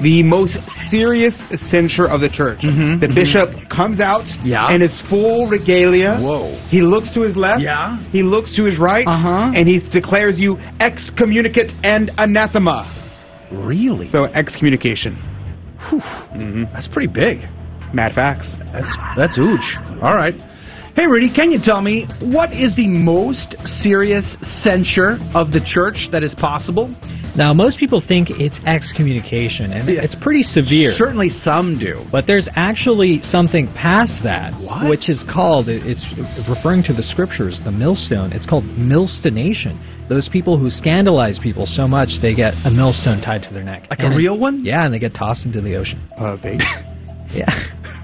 The most serious censure of the church. Mhm, The mhm. bishop comes out Yeah. in his full regalia. Whoa. He looks to his left. Yeah. He looks to his right. Uh-huh. And he declares you excommunicate and anathema. Really? So excommunication. Whew. hmm That's pretty big. Mad facts. That's that's ooch. All right. Hey, Rudy, can you tell me what is the most serious censure of the church that is possible? Now, most people think it's excommunication, and it's pretty severe. Certainly, some do. But there's actually something past that, What? which is called, it's referring to the scriptures, the millstone. It's called millstonation. Those people who scandalize people so much, they get a millstone tied to their neck. Like And a real one? Yeah, and they get tossed into the ocean. Uh, big. Yeah.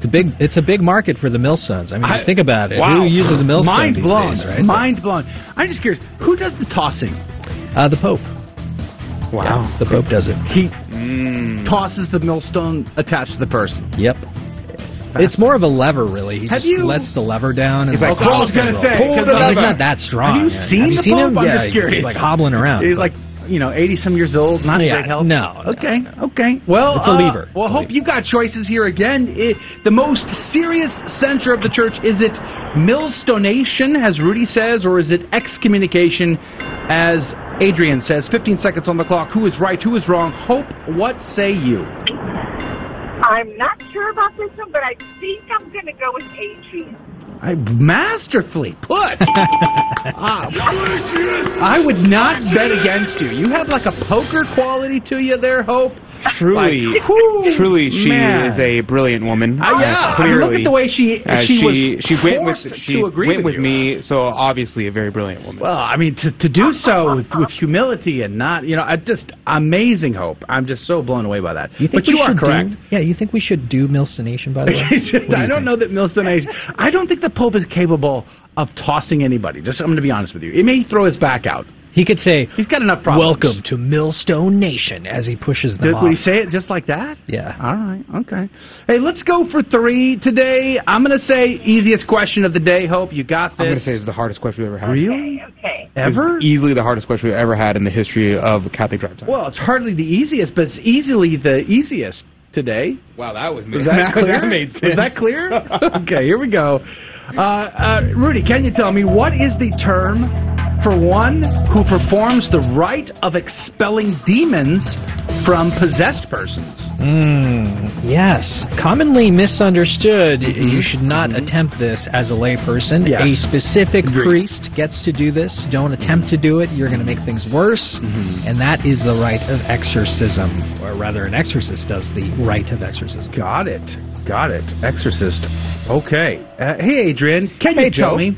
It's a big, it's a big market for the millstones. I mean, I- think about it. Wow. Who uses a millstone Mind these blown. days, right? Mind blown. I'm just curious. Who does the tossing? Uh, the Pope. Wow. Yeah, the Pope does it. He Mm. tosses the millstone attached to the person. Yep. It's more of a lever, really. He Have just you- lets the lever down. And He's like, the I was gonna say, Pull the lever. He's not that strong. Have you seen Have you the seen Pope? him? I'm yeah, just he's like hobbling around. He's like, you know, 80 some years old, not Yeah, great health. no, no, Okay, okay. Well, It's a uh, lever. Well, It's hope lever. you got choices here again. It, the most serious censure of the church is it millstonation, as Rudy says, or is it excommunication, as Adrian says? 15 seconds on the clock. Who is right? Who is wrong? Hope. What say you? I'm not sure about this one, but I think I'm going to go with Adrian. I masterfully put. Ah, I would not bet against you. You have like a poker quality to you there, Hope. Truly, Like, truly, she man. is a brilliant woman. Uh, yeah, Uh, I mean, look at the way she Uh, she, she was she went with she went with, with you. me. So obviously, a very brilliant woman. Well, I mean, to to do so with, with humility and not, you know, I just amazing hope. I'm just so blown away by that. You think but you we are should correct. Do, yeah, you think we should do millstonation, by the way? Do I don't think? know that millstonation. I don't think the Pope is capable of tossing anybody. Just I'm going to be honest with you. It may throw his back out. He could say, He's got enough problems. "Welcome to Millstone Nation," as he pushes them Did, off. would he say it just like that? Yeah. All right. Okay. Hey, let's go for three today. I'm going to say easiest question of the day. Hope you got this. I'm going to say it's the hardest question we've ever had. really Okay. ever. It's easily the hardest question we've ever had in the history of Catholic Drive Time. Well, it's hardly the easiest, but it's easily the easiest today. wow, that was Was that clear? that made sense. Was that clear? okay, here we go. Uh, uh, Rudy, can you tell me what is the term for one who performs the rite of expelling demons from possessed persons? Mm, yes. Commonly misunderstood, Mm-hmm. you should not attempt this as a layperson. Yes. A specific Agreed. priest gets to do this. Don't attempt to do it. You're going to make things worse. Mm-hmm. And that is the rite of exorcism. Or rather, an exorcist does the rite of exorcism. Got it. Got it. Exorcist. Okay. Uh, hey, Adrian, can Hey, you tell Joe. me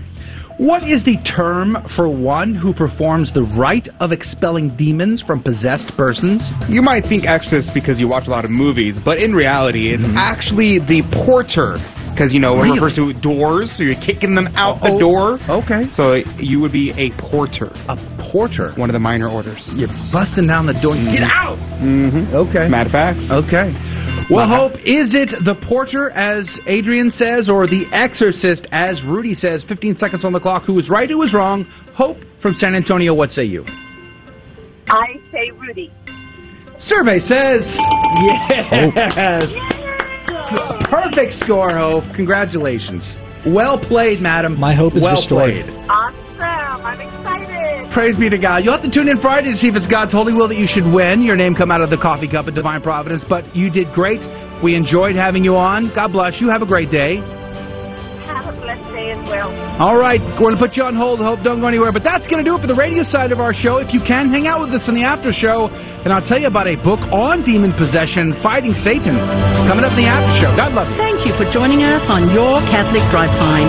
what is the term for one who performs the rite of expelling demons from possessed persons? You might think exorcist because you watch a lot of movies, but in reality, it's Mm-hmm. actually the porter. Because, you know, it Really? refers to doors, so you're kicking them out Oh, the door. Okay. So you would be a porter, A porter. one of the minor orders. You're busting down the door. Get out. Mm-hmm. Okay. Mad facts. Okay. Well, uh-huh. Hope, is it the porter, as Adrian says, or the exorcist, as Rudy says? 15 seconds on the clock. Who is right, who is wrong? Hope from San Antonio, what say you? I say Rudy. Survey says yes. Perfect score, Hope. Congratulations. Well played, madam. My hope is well restored. played. Awesome. I'm excited. Praise be to God. You'll have to tune in Friday to see if it's God's holy will that you should win. Your name come out of the coffee cup at Divine Providence. But you did great. We enjoyed having you on. God bless you. Have a great day. Have a blessed day as well. All right, we're going to put you on hold. Hope don't go anywhere. But that's going to do it for the radio side of our show. If you can, hang out with us in the after show, and I'll tell you about a book on demon possession, fighting Satan, coming up in the after show. God love you. Thank you for joining us on Your Catholic Drive Time,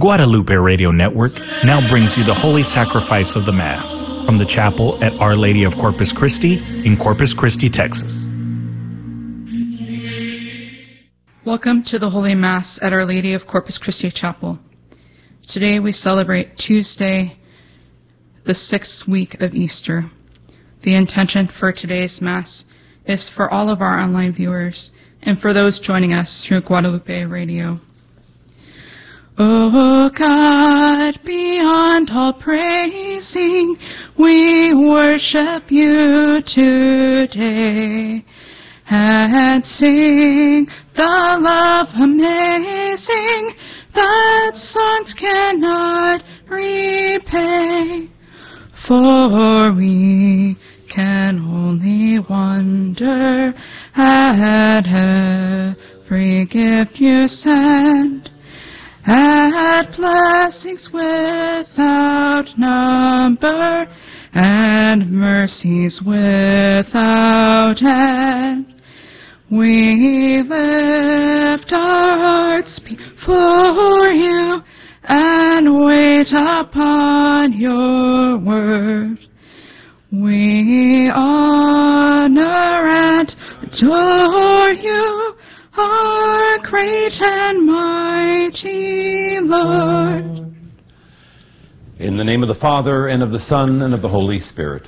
Guadalupe Radio Network now brings you the Holy Sacrifice of the Mass from the chapel at Our Lady of Corpus Christi in Corpus Christi, Texas. Welcome to the Holy Mass at Our Lady of Corpus Christi Chapel. Today we celebrate Tuesday, the sixth week of Easter. The intention for today's Mass is for all of our online viewers and for those joining us through Guadalupe Radio. O God, beyond all praising, we worship you today and sing the love amazing that songs cannot repay. For we can only wonder at every gift you send at blessings without number and mercies without end. We lift our hearts before you and wait upon your word. We honor and adore you, our great and mighty Lord. In the name of the Father, and of the Son, and of the Holy Spirit.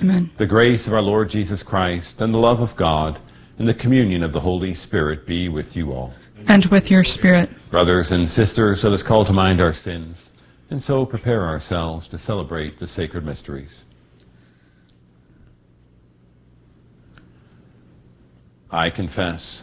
Amen. The grace of our Lord Jesus Christ, and the love of God, and the communion of the Holy Spirit be with you all. And with your spirit. Brothers and sisters, let us call to mind our sins, and so prepare ourselves to celebrate the sacred mysteries. I confess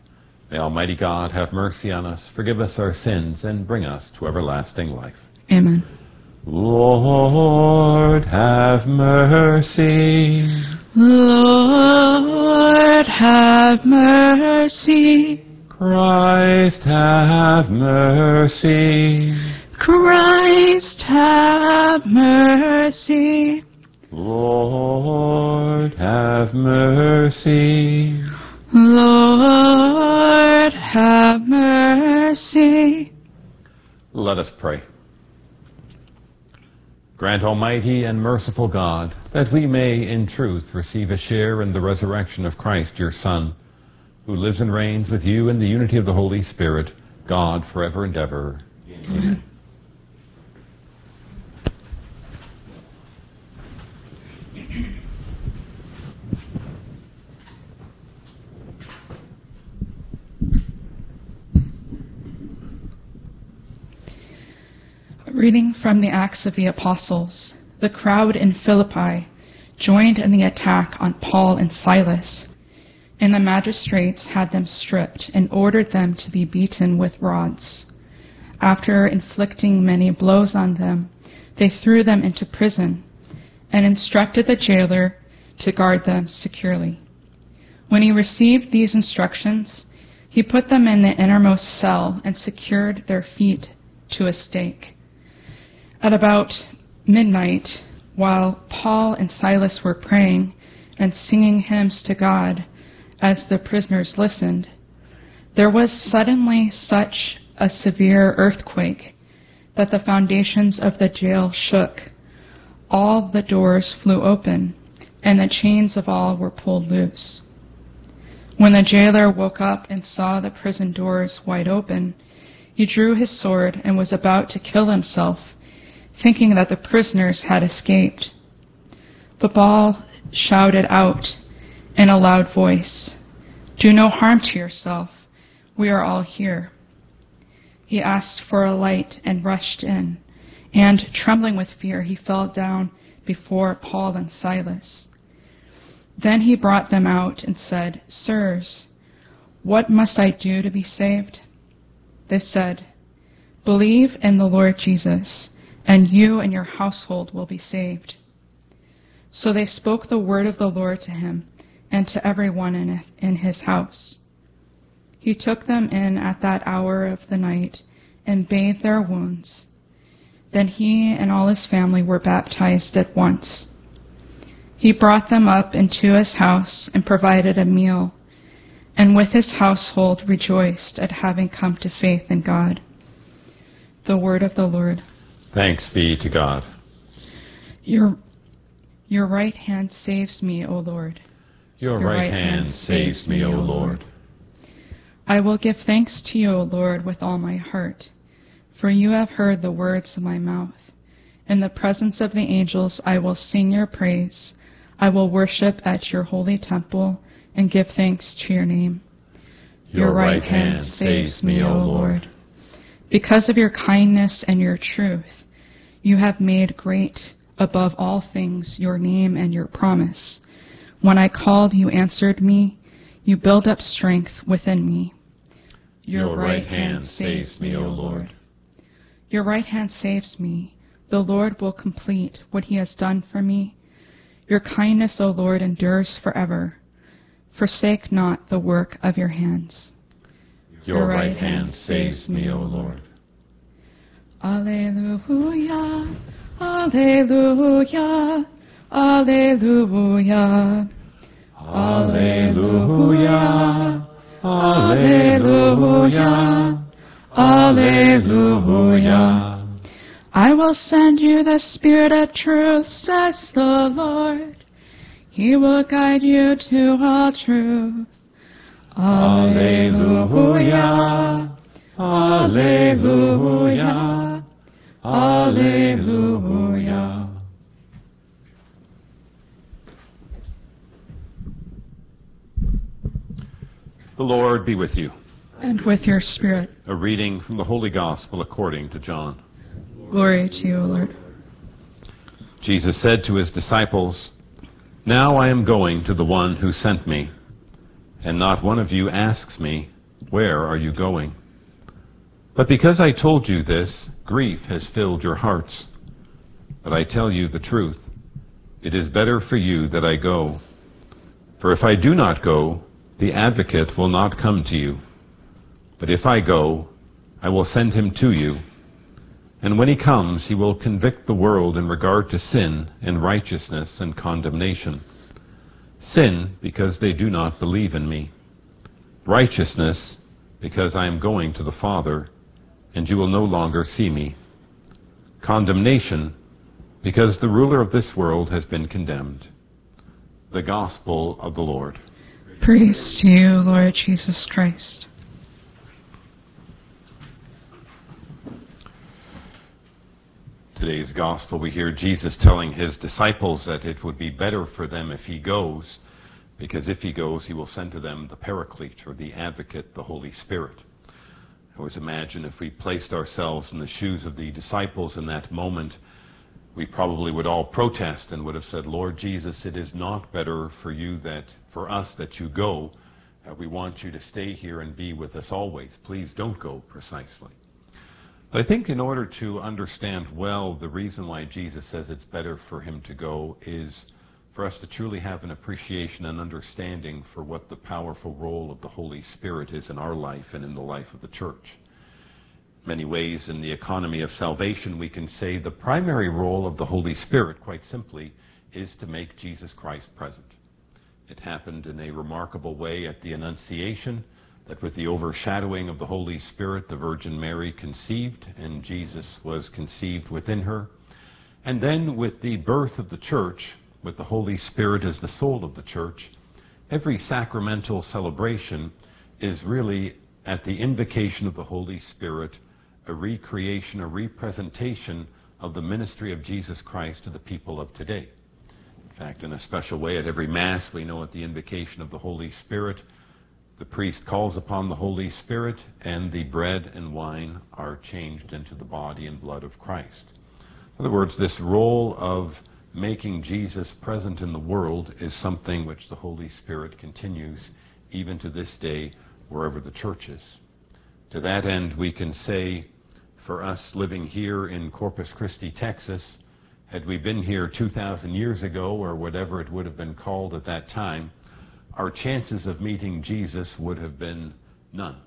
May Almighty God have mercy on us, forgive us our sins, and bring us to everlasting life. Amen. Lord, have mercy. Lord, have mercy. Christ, have mercy. Christ, have mercy. Lord, have mercy. Lord, have mercy. Let us pray. Grant, Almighty and merciful God, that we may in truth receive a share in the resurrection of Christ, your Son, who lives and reigns with you in the unity of the Holy Spirit, God, forever and ever. Amen. Reading from the Acts of the Apostles. The crowd in Philippi joined in the attack on Paul and Silas, and the magistrates had them stripped and ordered them to be beaten with rods. After inflicting many blows on them, they threw them into prison and instructed the jailer to guard them securely. When he received these instructions, he put them in the innermost cell and secured their feet to a stake. At about midnight, while Paul and Silas were praying and singing hymns to God as the prisoners listened, there was suddenly such a severe earthquake that the foundations of the jail shook. All the doors flew open, and the chains of all were pulled loose. When the jailer woke up and saw the prison doors wide open, he drew his sword and was about to kill himself, thinking that the prisoners had escaped. But Paul shouted out in a loud voice, Do no harm to yourself. We are all here. He asked for a light and rushed in, and trembling with fear, he fell down before Paul and Silas. Then he brought them out and said, Sirs, what must I do to be saved? They said, Believe in the Lord Jesus, and you and your household will be saved. So they spoke the word of the Lord to him and to everyone in, in his house. He took them in at that hour of the night and bathed their wounds. Then he and all his family were baptized at once. He brought them up into his house and provided a meal, and with his household rejoiced at having come to faith in God. The word of the Lord. Thanks be to God. Your, your right hand saves me, O Lord. Your, right, right, hand saves me, O Lord. I will give thanks to you, O Lord, with all my heart, for you have heard the words of my mouth. In the presence of the angels I will sing your praise. I will worship at your holy temple and give thanks to your name. Your, your right, right hand saves me, O Lord. Because of your kindness and your truth, you have made great above all things your name and your promise. When I called, you answered me. You build up strength within me. Your, your right hand saves me, O Lord. Your right hand saves me. The Lord will complete what he has done for me. Your kindness, O Lord, endures forever. Forsake not the work of your hands. Your, your right, right hand saves me, O Lord. Alleluia, Alleluia, Alleluia. Alleluia, Alleluia, Alleluia. I will send you the Spirit of truth, says the Lord. He will guide you to all truth. Alleluia. Alleluia. Alleluia. The Lord be with you. And with your spirit. A reading from the Holy Gospel according to John. Glory to you, Lord. Jesus said to his disciples, Now I am going to the one who sent me, and not one of you asks me, Where are you going? But because I told you this, grief has filled your hearts. But I tell you the truth. It is better for you that I go. For if I do not go, the advocate will not come to you. But if I go, I will send him to you. And when he comes, he will convict the world in regard to sin and righteousness and condemnation. Sin, because they do not believe in me. Righteousness, because I am going to the Father, and you will no longer see me. Condemnation, because the ruler of this world has been condemned. The Gospel of the Lord. Praise to you, Lord Jesus Christ. today's gospel, we hear Jesus telling his disciples that it would be better for them if he goes, because if he goes, he will send to them the Paraclete, or the Advocate, the Holy Spirit. Always imagine if we placed ourselves in the shoes of the disciples in that moment, we probably would all protest and would have said, Lord Jesus, it is not better for you that, for us that you go. Uh, we want you to stay here and be with us always. Please don't go precisely. But I think in order to understand well the reason why Jesus says it's better for him to go is for us to truly have an appreciation and understanding for what the powerful role of the Holy Spirit is in our life and in the life of the church. Many ways in the economy of salvation, we can say the primary role of the Holy Spirit, quite simply, is to make Jesus Christ present. It happened in a remarkable way at the Annunciation, that with the overshadowing of the Holy Spirit, the Virgin Mary conceived, and Jesus was conceived within her. And then with the birth of the church, with the Holy Spirit as the soul of the church, every sacramental celebration is really at the invocation of the Holy Spirit, a recreation, a representation of the ministry of Jesus Christ to the people of today. In fact, in a special way, at every Mass, we know at the invocation of the Holy Spirit, the priest calls upon the Holy Spirit, and the bread and wine are changed into the body and blood of Christ. In other words, this role of making Jesus present in the world is something which the Holy Spirit continues even to this day wherever the church is. To that end, we can say for us living here in Corpus Christi, Texas, had we been here 2,000 years ago or whatever it would have been called at that time, our chances of meeting Jesus would have been none.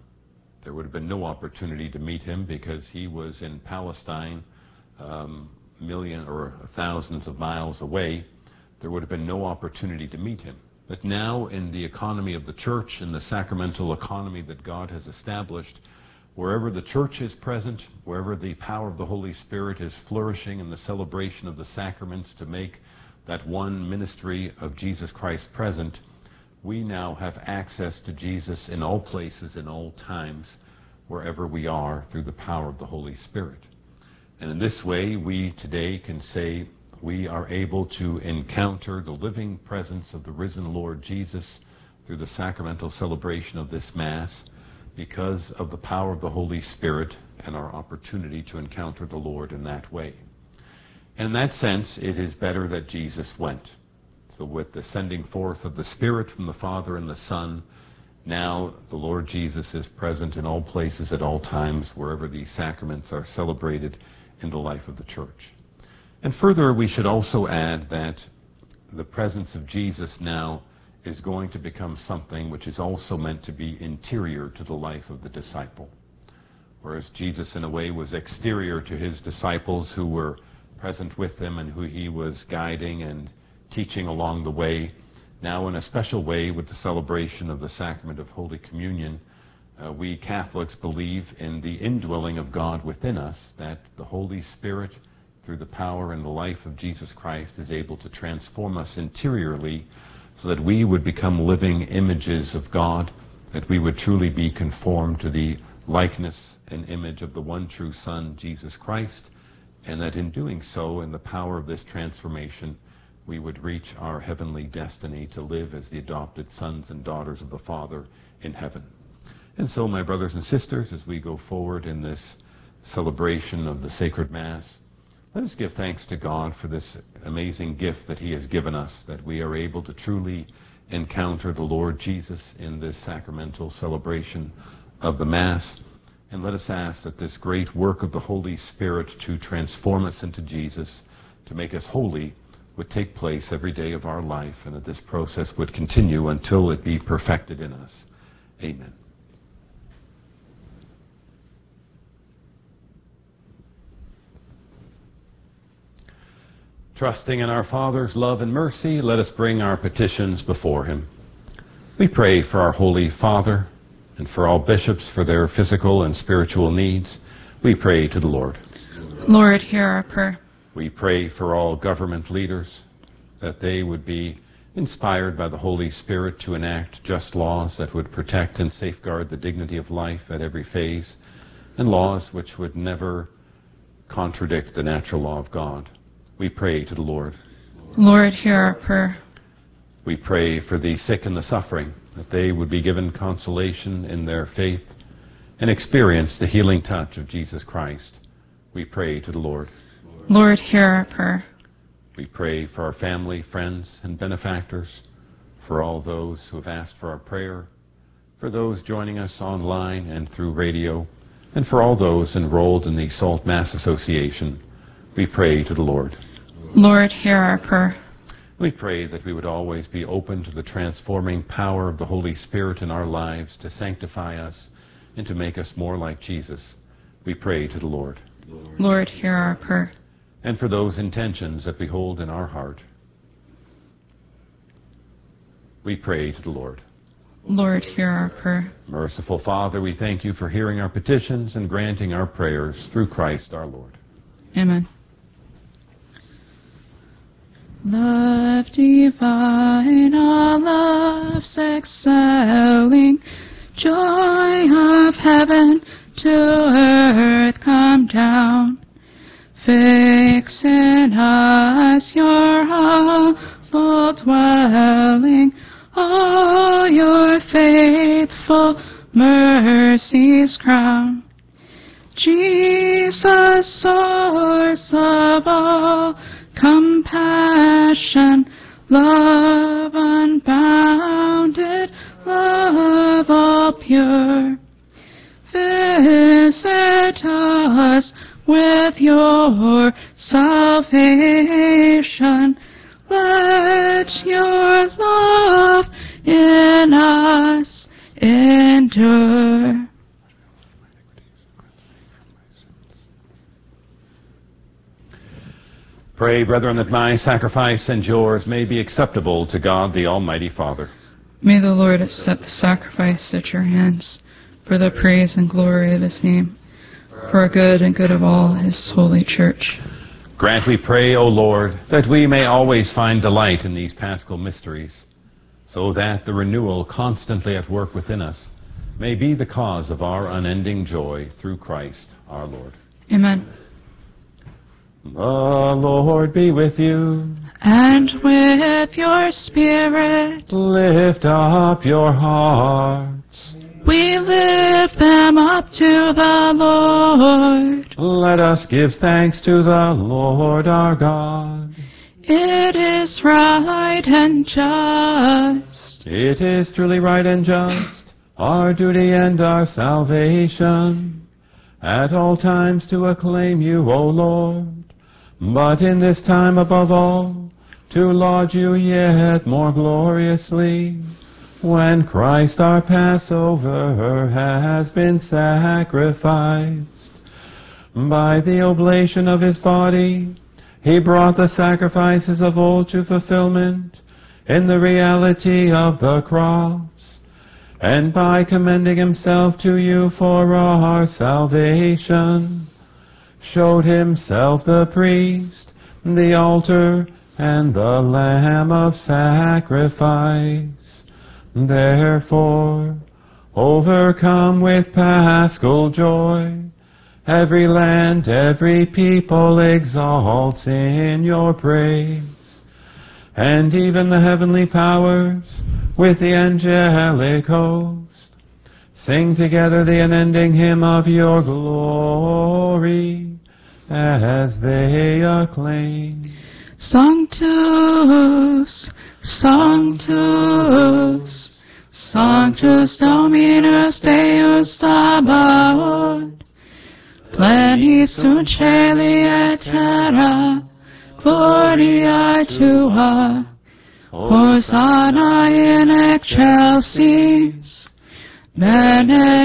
There would have been no opportunity to meet him because he was in Palestine um, million or thousands of miles away, there would have been no opportunity to meet him. But now, in the economy of the church, in the sacramental economy that God has established, wherever the church is present, wherever the power of the Holy Spirit is flourishing in the celebration of the sacraments to make that one ministry of Jesus Christ present, we now have access to Jesus in all places, in all times, wherever we are, through the power of the Holy Spirit. And in this way, we today can say we are able to encounter the living presence of the risen Lord Jesus through the sacramental celebration of this Mass because of the power of the Holy Spirit and our opportunity to encounter the Lord in that way. And in that sense, it is better that Jesus went. So with the sending forth of the Spirit from the Father and the Son, now the Lord Jesus is present in all places at all times, wherever these sacraments are celebrated in the life of the church. And further, we should also add that the presence of Jesus now is going to become something which is also meant to be interior to the life of the disciple. Whereas Jesus, in a way, was exterior to his disciples who were present with him and who he was guiding and teaching along the way. Now, in a special way, with the celebration of the sacrament of Holy Communion, uh, we Catholics believe in the indwelling of God within us, that the Holy Spirit, through the power and the life of Jesus Christ, is able to transform us interiorly so that we would become living images of God, that we would truly be conformed to the likeness and image of the one true Son, Jesus Christ, and that in doing so, in the power of this transformation, we would reach our heavenly destiny to live as the adopted sons and daughters of the Father in heaven. And so, my brothers and sisters, as we go forward in this celebration of the sacred Mass, let us give thanks to God for this amazing gift that He has given us, that we are able to truly encounter the Lord Jesus in this sacramental celebration of the Mass. And let us ask that this great work of the Holy Spirit to transform us into Jesus, to make us holy, would take place every day of our life, and that this process would continue until it be perfected in us. Amen. Trusting in our Father's love and mercy, let us bring our petitions before Him. We pray for our Holy Father and for all bishops for their physical and spiritual needs. We pray to the Lord. Lord, hear our prayer. We pray for all government leaders that they would be inspired by the Holy Spirit to enact just laws that would protect and safeguard the dignity of life at every phase, and laws which would never contradict the natural law of God. We pray to the Lord. Lord, hear our prayer. We pray for the sick and the suffering, that they would be given consolation in their faith and experience the healing touch of Jesus Christ. We pray to the Lord. Lord, hear our prayer. We pray for our family, friends, and benefactors, for all those who have asked for our prayer, for those joining us online and through radio, and for all those enrolled in the Salt Mass Association. We pray to the Lord. Lord, hear our prayer. We pray that we would always be open to the transforming power of the Holy Spirit in our lives to sanctify us and to make us more like Jesus. We pray to the Lord. Lord, hear our prayer. And for those intentions that we hold in our heart, we pray to the Lord. Lord, hear our prayer. Merciful Father, we thank you for hearing our petitions and granting our prayers through Christ our Lord. Amen. Love divine, all love's excelling, joy of heaven to earth come down. Fix in us your humble dwelling, all your faithful mercies crown. Jesus, source of all compassion, love unbounded, love all pure. Visit us with your salvation. Let your love in us endure. Pray, brethren, that my sacrifice and yours may be acceptable to God the Almighty Father. May the Lord accept the sacrifice at your hands for the praise and glory of his name, for good and good of all his holy church. Grant, we pray, O Lord, that we may always find delight in these paschal mysteries, so that the renewal constantly at work within us may be the cause of our unending joy through Christ our Lord. Amen. The Lord be with you. And with your spirit, Lift up your hearts. we lift them up to the Lord. Let us give thanks to the Lord our God. It is right and just. It is truly right and just, our duty and our salvation, at all times to acclaim you, O Lord, but in this time above all, to laud you yet more gloriously, when Christ our Passover has been sacrificed. By the oblation of his body, he brought the sacrifices of old to fulfillment in the reality of the cross, and by commending himself to you for our salvation, showed himself the priest, the altar, and the lamb of sacrifice. Therefore, overcome with paschal joy, every land, every people exalts in your praise. And even the heavenly powers, with the angelic host, sing together the unending hymn of your glory as they acclaim. Sanctus, Sanctus, Sanctus Dominus Deus Sabaoth, Pleni sunt et terra, Gloria Tua, Hosanna in excelsis, Benedictus,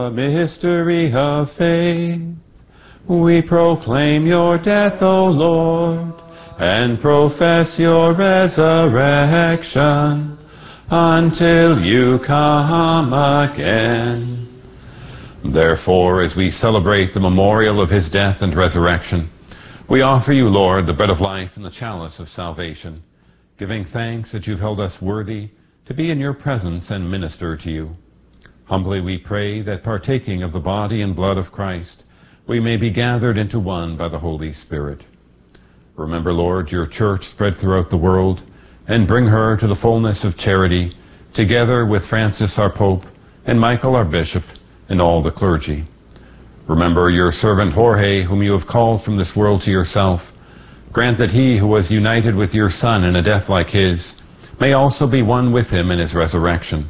mystery of faith. We proclaim your death, O Lord, and profess your resurrection until you come again. Therefore, as we celebrate the memorial of his death and resurrection, we offer you, Lord, the bread of life and the chalice of salvation, giving thanks that you've held us worthy to be in your presence and minister to you. Humbly we pray that partaking of the body and blood of Christ, we may be gathered into one by the Holy Spirit. Remember, Lord, your church spread throughout the world, and bring her to the fullness of charity, together with Francis our Pope, and Michael our Bishop, and all the clergy. Remember your servant Jorge, whom you have called from this world to yourself. Grant that he who was united with your Son in a death like his, may also be one with him in his resurrection.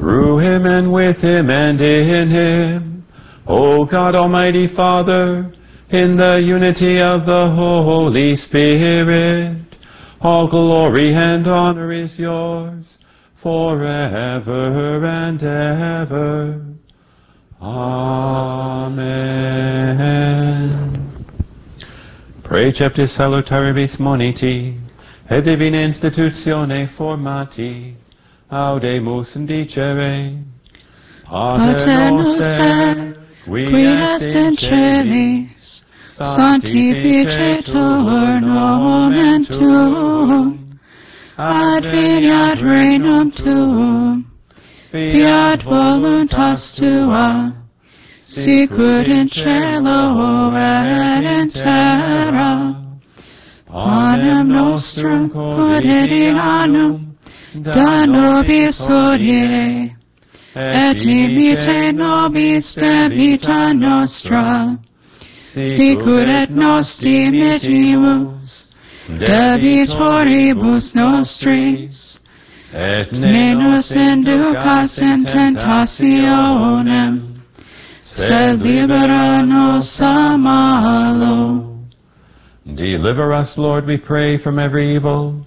Through him and with him and in him, O God Almighty Father, in the unity of the Holy Spirit, all glory and honor is yours forever and ever. Amen. Preceptis salutaris moniti, et divina institutione formati, audemus indicere. Pater noster, qui es in celis, sanctificetur nomen tuum, adveniat regnum tuum, fiat voluntas tua, sicut in cielo et in terra. Panem nostrum quotidianum da nobis hodie, et imite nobis debita nostra, sicut et nos dimitimus debitoribus nostris, et ne nos inducas in tentationem, sed libera nos a malo. Deliver us, Lord, we pray, from every evil.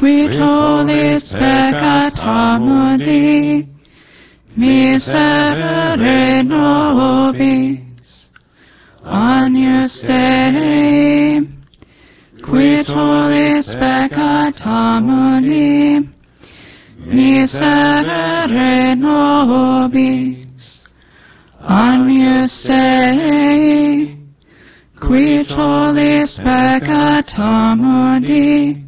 tollis peccata mundi, miserere nobis. Agnus Dei, qui tollis peccata mundi, miserere nobis. Agnus Dei, qui tollis peccata mundi,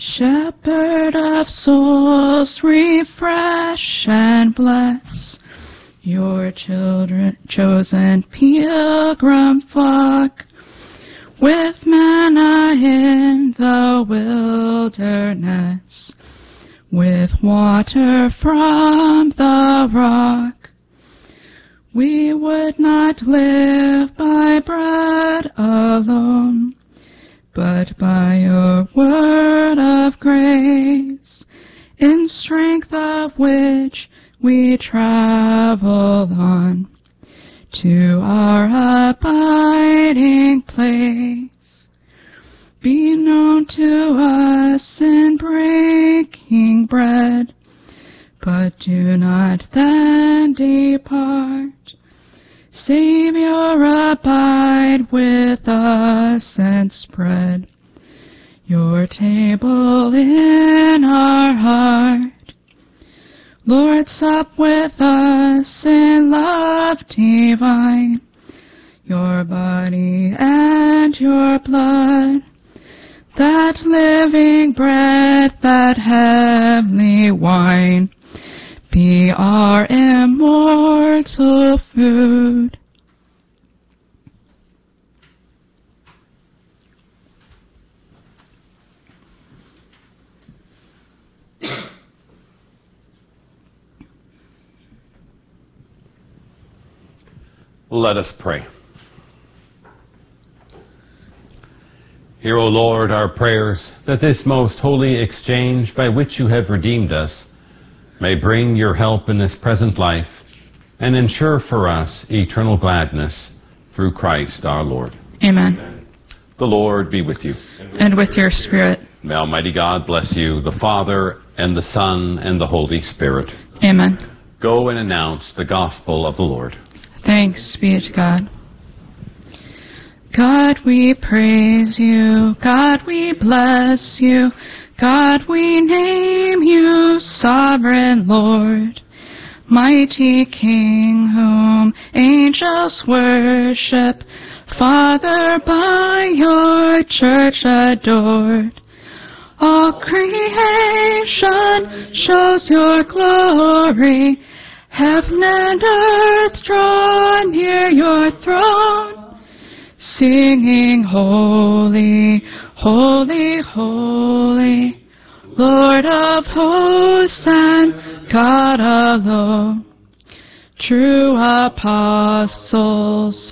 Shepherd of souls, refresh and bless your children, chosen pilgrim flock, with manna in the wilderness, with water from the rock. We would not live by bread alone but by your word of grace, in strength of which we travel on to our abiding place. Be known to us in breaking bread, but do not then depart. Savior, abide with us and spread your table in our heart. Lord, sup with us in love divine, your body and your blood, that living bread, that heavenly wine, be our immortal food. Let us pray. Hear, O Lord, our prayers, that this most holy exchange by which you have redeemed us may bring your help in this present life and ensure for us eternal gladness through Christ our Lord. Amen. The Lord be with you. And with your spirit. May Almighty God bless you, the Father, and the Son, and the Holy Spirit. Amen. Go and announce the gospel of the Lord. Thanks be to God. God, we praise you. God, we bless you. God, we name you sovereign Lord, mighty King whom angels worship, Father by your church adored. All creation shows your glory, heaven and earth draw near your throne, singing holy, Holy, holy, Lord of hosts and God alone. True apostles,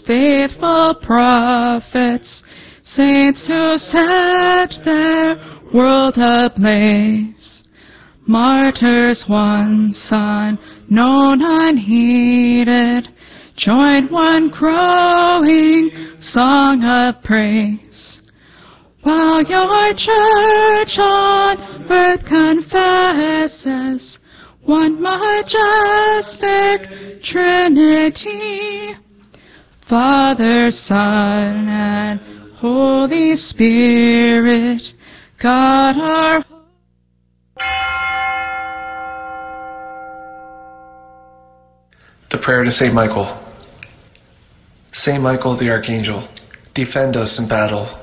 faithful prophets, saints who set their world ablaze. Martyrs one once unknown, unheeded, join one growing song of praise. While your church on earth confesses one majestic Trinity, Father, Son, and Holy Spirit, God our The prayer to Saint Michael. Saint Michael the Archangel, defend us in battle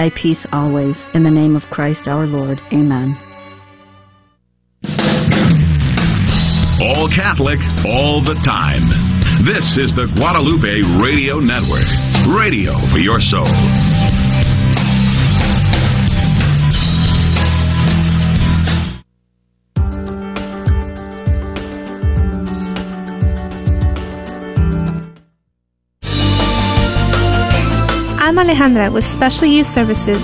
Thy peace always. In the name of Christ our Lord. Amen. All Catholic, all the time. This is the Guadalupe Radio Network. Radio for your soul. Alejandra with Special Youth Services